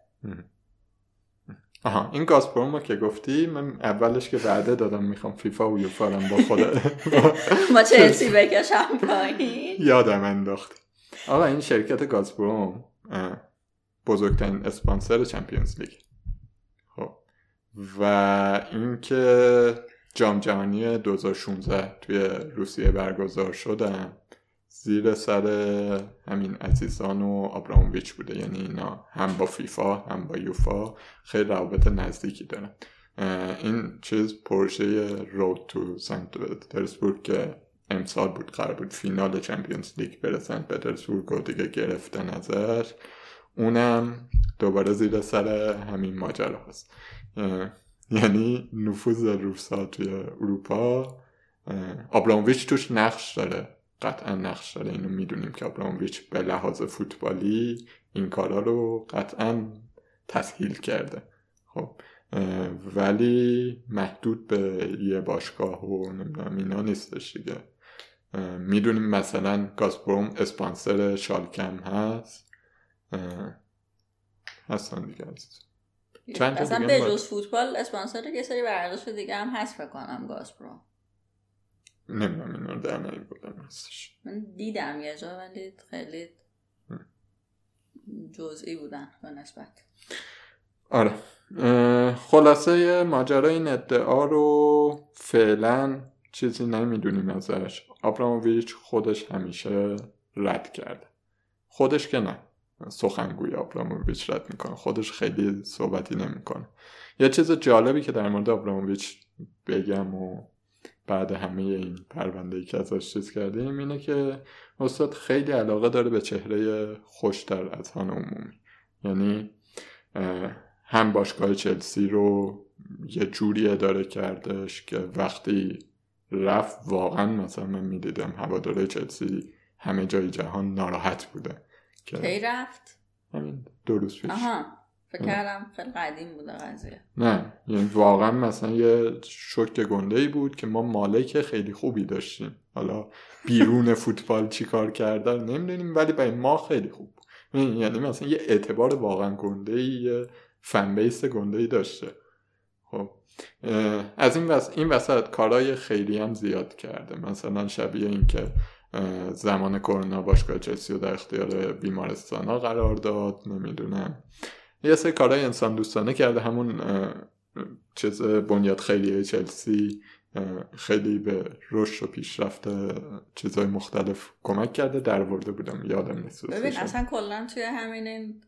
آها این گازپروم رو که گفتی من اولش که وعده دادم می‌خوام فیفا و یوفا با خود [LAUGHS] ما چلسی بکشم پایین. یادم انداخت. آقا این شرکت گازپروم بزرگترین اسپانسر چمپیونز لیگ. خب. و اینکه جام جهانی 2016 توی روسیه برگزار شدن. زیر سر همین عزیزان و آبراموویچ بوده. یعنی اینا هم با فیفا هم با یوفا خیلی روابط نزدیکی دارن. این چیز پروژه رود تو سنت پترزبورگ که امسال بود قرار بود فینال چمپیونز لیگ برسن پترزبورگ و دیگه گرفتن ازش. اونم دوباره زیر سر همین ماجرا هست. یعنی نفوذ روسا توی اروپا اه، آبراموویچ توش نقش داره. قطعا نقش داره. اینو می‌دونیم که آبراموویچ به لحاظ فوتبالی این کارا رو قطعا تسهیل کرده. خب ولی محدود به یه باشگاه و نمی‌دونم اینا نیستش دیگه. می‌دونیم مثلا گازپروم اسپانسر شالکم هست. هستن دیگه عزیز. چند اصلا به جز فوتبال اسپانسر یه سری ورزش دیگه هم هست فکر کنم گازپروم. نمی‌دونم اینا رو در بودم هستش من دیدم یه جا ولی خیلی جزئی بودن به نسبت. آره. خلاصه ماجرا این ادعا رو فعلا چیزی نمی‌دونیم ازش. آبراموویچ خودش همیشه رد کرده. خودش که نه. سخنگوی آبراموویچ رد می‌کنه. خودش خیلی صحبتی نمی‌کنه. یه چیز جالبی که در مورد آبراموویچ بگم و بعد همه این پرونده که ازش چیز کردیم اینه که استاد خیلی علاقه داره به چهره خوش در اذهان عمومی. یعنی هم باشگاه چلسی رو یه جوری اداره کردش که وقتی رفت واقعا مثلا من می‌دیدم هواداره چلسی همه جای جهان ناراحت بوده کی رفت؟ همین دو روز پیش. آها. فکر آه. کردم خیلی قدیم بوده قضیه. نه یعنی واقعا مثلا یه شوک گنده ای بود که ما مالک خیلی خوبی داشتیم. حالا بیرون فوتبال چی کار کردن نمی‌دونیم ولی برای ما خیلی خوب یعنی مثلا یه اعتبار واقعا گنده ای یه فن بیس گنده ای داشته. خب از این, وس... این وسط کارهای خیلی هم زیاد کرده. مثلا شبیه این که زمان کرونا باشگاه چلسی رو در اختیار بیمارستان ها قرار داد نمی‌دونم. یه سری کارهای انسان دوستانه کرده. همون چیز بنیاد خیلی چلسی خیلی به رشد و پیشرفت چیزهای مختلف کمک کرده. در ورده بودم. یادم نیست ببین اصلا کلا توی همین این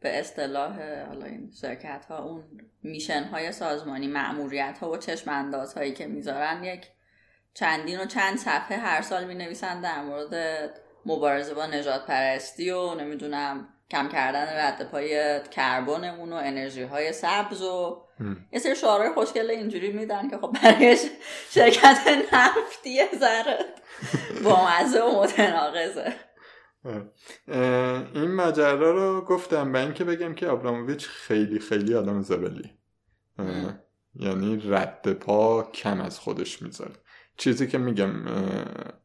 به اصطلاح حالا این شرکت ها اون میشن های سازمانی معموریت ها و چشم انداز هایی که می‌ذارن یک چندین و چند صفحه هر سال می نویسن در مورد مبارزه با نجات پرستی و نمی‌دونم کم کردن رد پای کربنمون و انرژی های سبز و یه سری شعارهای خوشگل اینجوری میدن که خب برای شرکت نفتی ذره با مزه و متناقضه. این ماجرا رو گفتم به اینکه بگم که آبراموویچ خیلی خیلی آدم زبلی. یعنی رد پا کم از خودش می‌ذاره. چیزی که میگم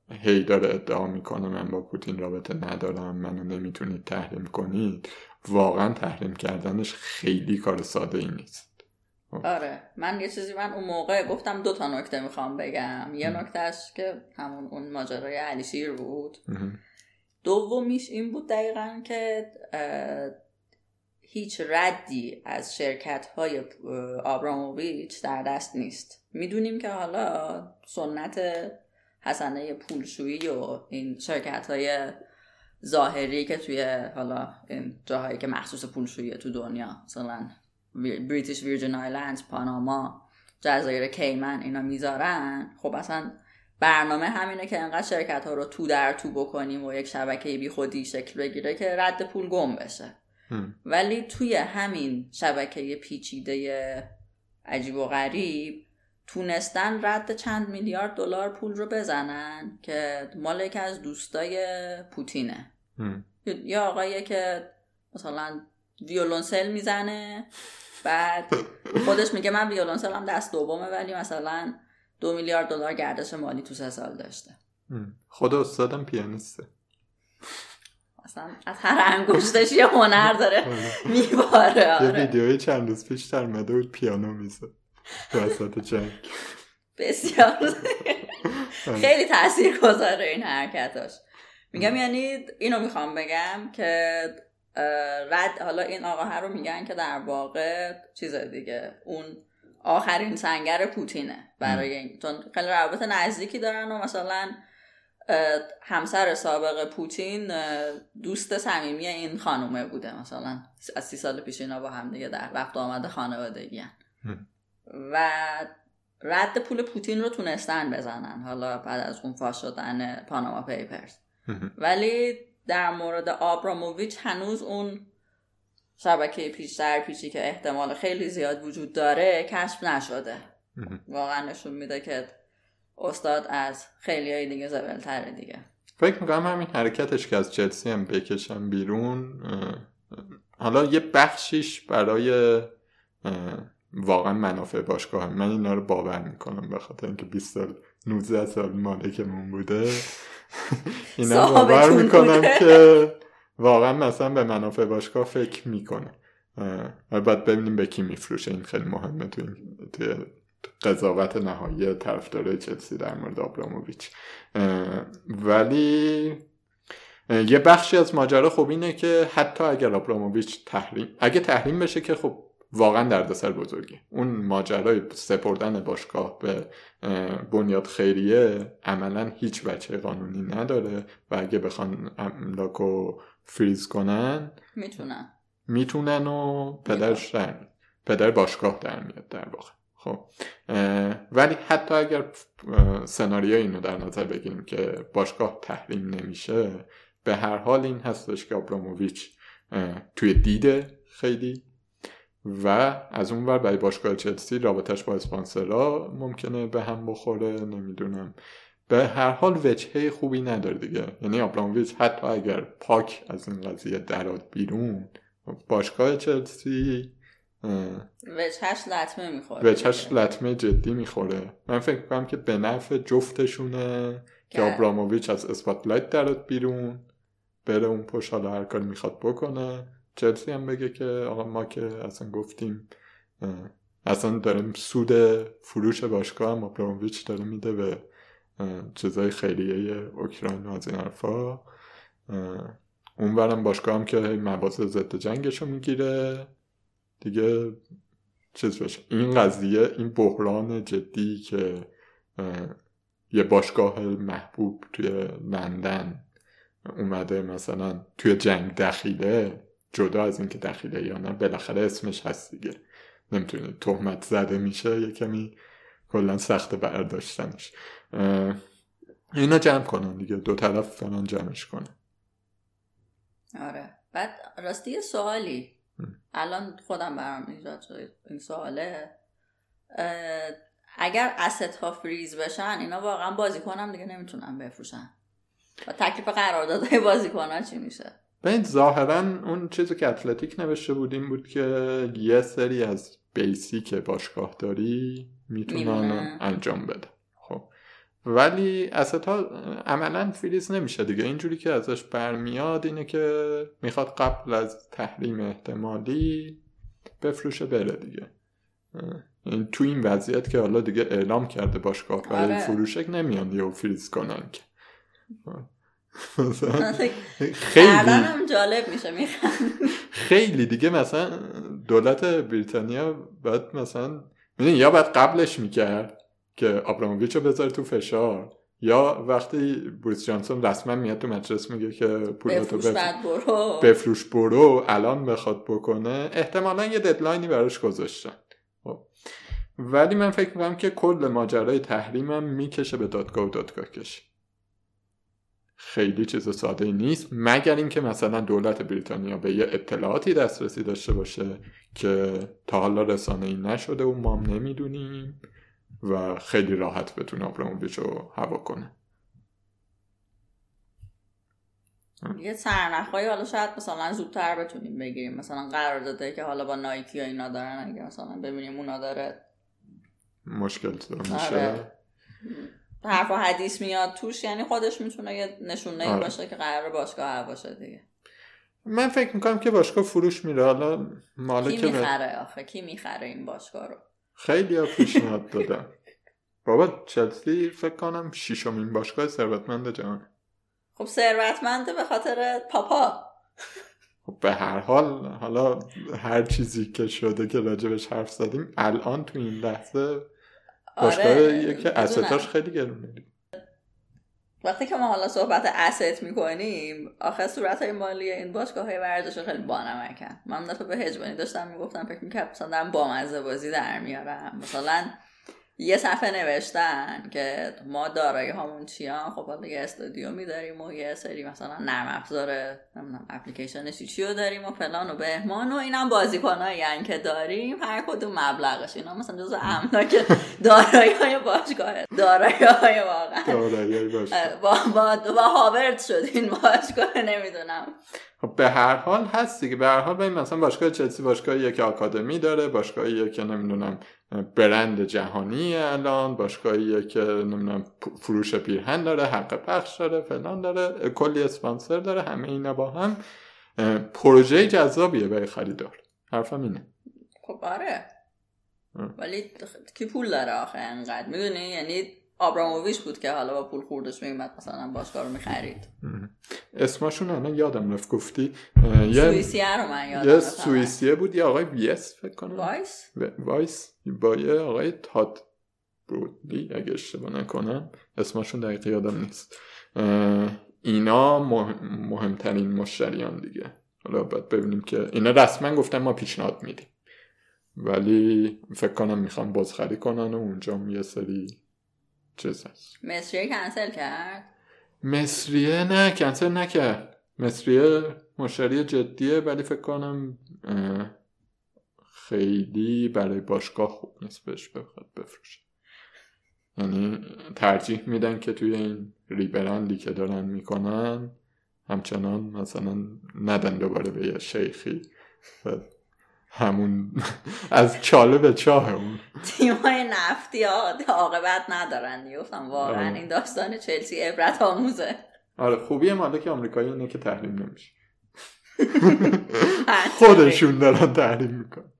هی داره ادعا می‌کنه من با پوتین رابطه ندارم منو نمی‌تونید تحریم کنید. واقعا تحریم کردنش خیلی کار ساده ای نیست. خب. آره. من یه چیزی من اون موقع گفتم دو تا نکته می‌خوام بگم. یه نکتهش که همون اون ماجرای علی شیر بود. دومیش این بود دقیقا که هیچ ردی از شرکت های آبراموویچ در دست نیست. می‌دونیم که حالا سنت حسنه پولشویی و این شرکت های ظاهری که توی حالا این جاهایی که مخصوص پولشویی تو دنیا مثلا بریتیش ویرجن آیلندز پاناما جزایر کیمن اینا می‌ذارن. خب اصلا برنامه همینه که انقدر شرکت ها رو تو در تو بکنیم و یک شبکه بی خودی شکل بگیره که رد پول گم بشه. ولی توی همین شبکه پیچیده عجیب و غریب تونستن رد چند میلیارد دلار پول رو بزنن که مال یکی از دوستای پوتینه. یا آقایی که مثلا ویولونسل می‌زنه بعد خودش میگه من ویولونسل هم دست دومه ولی مثلا دو میلیارد دلار گردش مالی تو سه سال داشته. خود استادم پیانیسته. اصلا از هر انگشتش یه هنر داره. میباره یه آره. ویدیوی چند روز پیش در مده بود پیانو میزه وسط جنگ بسیار. آره. خیلی تاثیر گذاره این حرکتاش. میگم یعنی اینو می‌خوام بگم که رد حالا این آقا رو میگن که در واقع چیز دیگه اون آخرین سنگر پوتینه برای این. چون خیلی روابط نزدیکی دارن و مثلا همسر سابق پوتین دوست صمیمی این خانومه بوده. مثلا از سی سال پیش اینا با هم دیگه در رفت آمد خانوادگی و رد پول پوتین رو تونستن بزنن. حالا بعد از اون فاش شدن پاناما پیپرز ولی در مورد آبراموویچ هنوز اون شبکه پیش در پیشی که احتمال خیلی زیاد وجود داره کشف نشده. واقعا نشون میده که استاد از خیلی های دیگه زبلتره دیگه. فکر می‌کنم همین حرکتش که از چلسی هم بکشم بیرون حالا یه بخشیش برای واقعا منافع باشگاه من اینا رو باور می‌کنم به خاطر اینکه 20 سال 19 سال مالکمون بوده. [LAUGHS] اینا باور می‌کنم که واقعا مثلا به منافع باشگاه فکر می‌کنه. باید ببینیم به کی میفروشه. این خیلی مهمه تو این قضاوت نهایی طرفدار چلسی در مورد آبراموویچ. ولی یه بخشی از ماجرا خب اینه که حتی اگر آبراموویچ تحریم اگه تحریم بشه که خب واقعا دردسر بزرگی. اون ماجرای سپردن باشگاه به بنیاد خیریه عملا هیچ بچه قانونی نداره و اگه بخوان املاکو فریز کنن می‌تونن. می‌تونن و پدرش در پدر باشگاه در میاد در واقع. خب ولی حتی اگر سناریو اینو در نظر بگیریم که باشگاه تحریم نمیشه به هر حال این هستش که آبراموویچ توی دیده خیلی و از اون ور برای باشگاه چلسی رابطش با اسپانسرها ممکنه به هم بخوره نمی‌دونم. به هر حال وجهه خوبی نداره دیگه. یعنی آبراموویچ حتی اگر پاک از این قضیه دراد بیرون باشگاه چلسی وجهش لطمه می‌خوره وجهش لطمه جدی می‌خوره. من فکر کنم که به نفع جفتشونه که آبراموویچ از اسپاتلایت درات بیرون بره اون پشت حالا هر کاری می‌خواد بکنه. چلسی هم بگه که آقا ما که اصلا گفتیم اصلا داریم سود فروش باشگاه هم آبراموویچ داره میده به چیزای خیریه اوکراین و از این حرفا. اونورم باشگاه هم که مباحث ضد جنگشو می‌گیره. دیگه چیز بشه. این قضیه این بحران جدی که یه باشگاه محبوب توی لندن اومده مثلا توی جنگ دخیله جدا از اینکه دخیله یا نه بالاخره اسمش هست دیگه. نمی‌تونی تهمت زده میشه یه کمی کلا سخت برداشتنش. اینا جمع کنن دیگه دو طرف فلان جمعش کنن. آره. بعد راستی یه سوالی. الان خودم برام ایجاد شد این سواله. اگر اسست ها فریز بشن اینا واقعا بازیکنم دیگه نمی‌تونن بفروشن. و تکلیف قراردادهای [LAUGHS] بازیکن چی میشه؟ ببین ظاهرا اون چیزی که اتلتیک نوشته بود این بود که یه سری از بیسیک باشگاه داری می‌تونن انجام بده. ولی ها عملا فریز نمیشه دیگه. اینجوری که ازش برمیاد اینه که می‌خواد قبل از تحریم احتمالی بفروشه بره دیگه. این تو این وضعیت که حالا دیگه اعلام کرده باشگاه برای آره. فروشک نمیان یه فریز کنن که. [LAUGHS] خیلی جالب میشه خیلی دیگه مثلا دولت بریتانیا باید مثلا یا باید قبلش می‌کرد که آبراموویچ رو بذاره تو فشار. یا وقتی بوریس جانسون رسما میاد تو مجلس میگه که پولاتو بفروش برو. بفروش برو. الان بخواد بکنه. احتمالا یه ددلاینی براش گذاشتن. خب. ولی من فکر می‌کنم که کل ماجرای تحریمم می‌کشه به دادگاه و دادگاه کش خیلی چیز ساده ای نیست. مگر اینکه مثلا دولت بریتانیا به یه اطلاعاتی دسترسی داشته باشه که تا حالا رسانه ای نشده و ما هم نمی‌دونیم. و خیلی راحت بتونه آبراموویچ رو هوا کنه. یه سرنخهایی حالا شاید مثلا زودتر بتونیم بگیریم. مثلا قرار داده که حالا با نایکی و اینا دارن اگه مثلا ببینیم اونا داره. مشکل میشه آره. حرف و حدیث میاد توش یعنی خودش می‌تونه یه نشونه آره. باشه که قرار باشگاه باشه دیگه. من فکر می‌کنم که باشگاه فروش میره. حالا مالک کی می‌خره آخه؟ کی می‌خره این باشگاه رو؟ خیلی ها پیشنهاد دادم بابا چلسی فکر کنم شیشمین باشگاه ثروتمند جهان. خب ثروتمنده به خاطر پاپا. خب به هر حال حالا هر چیزی که شده که راجبش حرف زدیم الان تو این لحظه باشگاه آره که اسستاش خیلی گرونه وقتی که ما حالا صحبت اسست می‌کنیم آخه صورت های مالی این باشگاه های ورزش خیلی بانمکن. من دفعه به هجبانی داشتم می‌گفتم فکر می‌کرد مثلا دارم بامزه بازی در میارم. مثلا یه صفحه نوشتن که ما دارایی هامون چیان؟ خب حالا یه استودیو داریم و یه سری مثلا نرم افزار نمی‌دونم اپلیکیشنش چی رو داریم و فلان و بهمان و اینم بازیکنایی یعنی که داریم. هر کدوم مبلغش. اینا مثلا جزو املاک دارایی های باشگاه دارایی های واقعا با, با, با هاورد شد این باشگاه نمی‌دونم. خب به هر حال هست دیگه. به هر حال ببین مثلا باشگاه چلسی باشگاهی که آکادمی داره باشگاهی که نمی‌دونم برند جهانی الان باشگاهی که نمی‌دونم فروش پیرهن داره حق پخش داره فلان داره کلی اسپانسر داره همه اینا با هم. پروژه جذابیه برای خریدار. حرفم اینه. خب آره. ولی کی پول داره آخه؟ انقدر. می‌دونی؟ یعنی آبراموویچ بود که حالا با پول خودش میومد مثلا باشگاه رو می‌خرید. اسمشون الان یادم رفت گفتی سوئیسیه رو من یادم یه سوئیسیه بود یه آقای ویس فکر کنم. وایس؟ وایس. با یه آقای تاد بولی اگه اشتباه نکنم. اسمشون دقیقه یادم نیست. اینا مهمترین مشتریان دیگه. حالا باید ببینیم که اینا رسما گفتن ما پیشنهاد میدیم. ولی فکر کنم می‌خوام بازخری کنن و اونجا یه سری چیز مصریه کنسل کرد؟ مصریه نه کنسل نکرد. مصریه مشتری جدیه ولی فکر کنم خیلی برای باشگاه خوب نیست بهش بخواد بفروشه. یعنی ترجیح میدن که توی این ریبرندی که دارن می‌کنن همچنان مثلا ندن دوباره به یه شیخی. همون از چاله به چاه اون تیم های نفتی ها عاقبت ندارن گفتم واقعا این داستان چلسی عبرت آموزه. آره خوبی مالک آمریکایی اینه که تحریم نمیشه. خودشون دارن تحریم می‌کنن.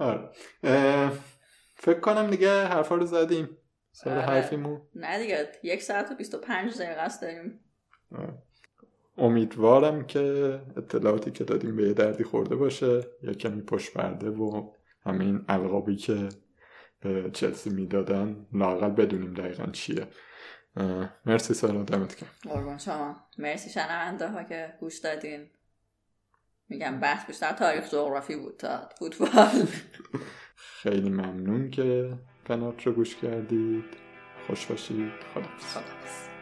آره. فکر کنم دیگه حرفا رو زدیم. سر آره. حرفیمون. نه دیگه یک ساعت و بیست و پنج دقیقه است داریم. امیدوارم که اطلاعاتی که دادیم به یه دردی خورده باشه یا کمی پشت پرده و همین القابی که به چلسی می‌دادن لاقل بدونیم دقیقا چیه. مرسی سارا دمت گرم. قربان شما. مرسی شنونده ها که گوش دادین. میگم بحث بیشتر تاریخ جغرافی بود تا فوتبال. [LAUGHS] خیلی ممنون که قنات رو گوش کردید. خوش باشید. خداحافظ.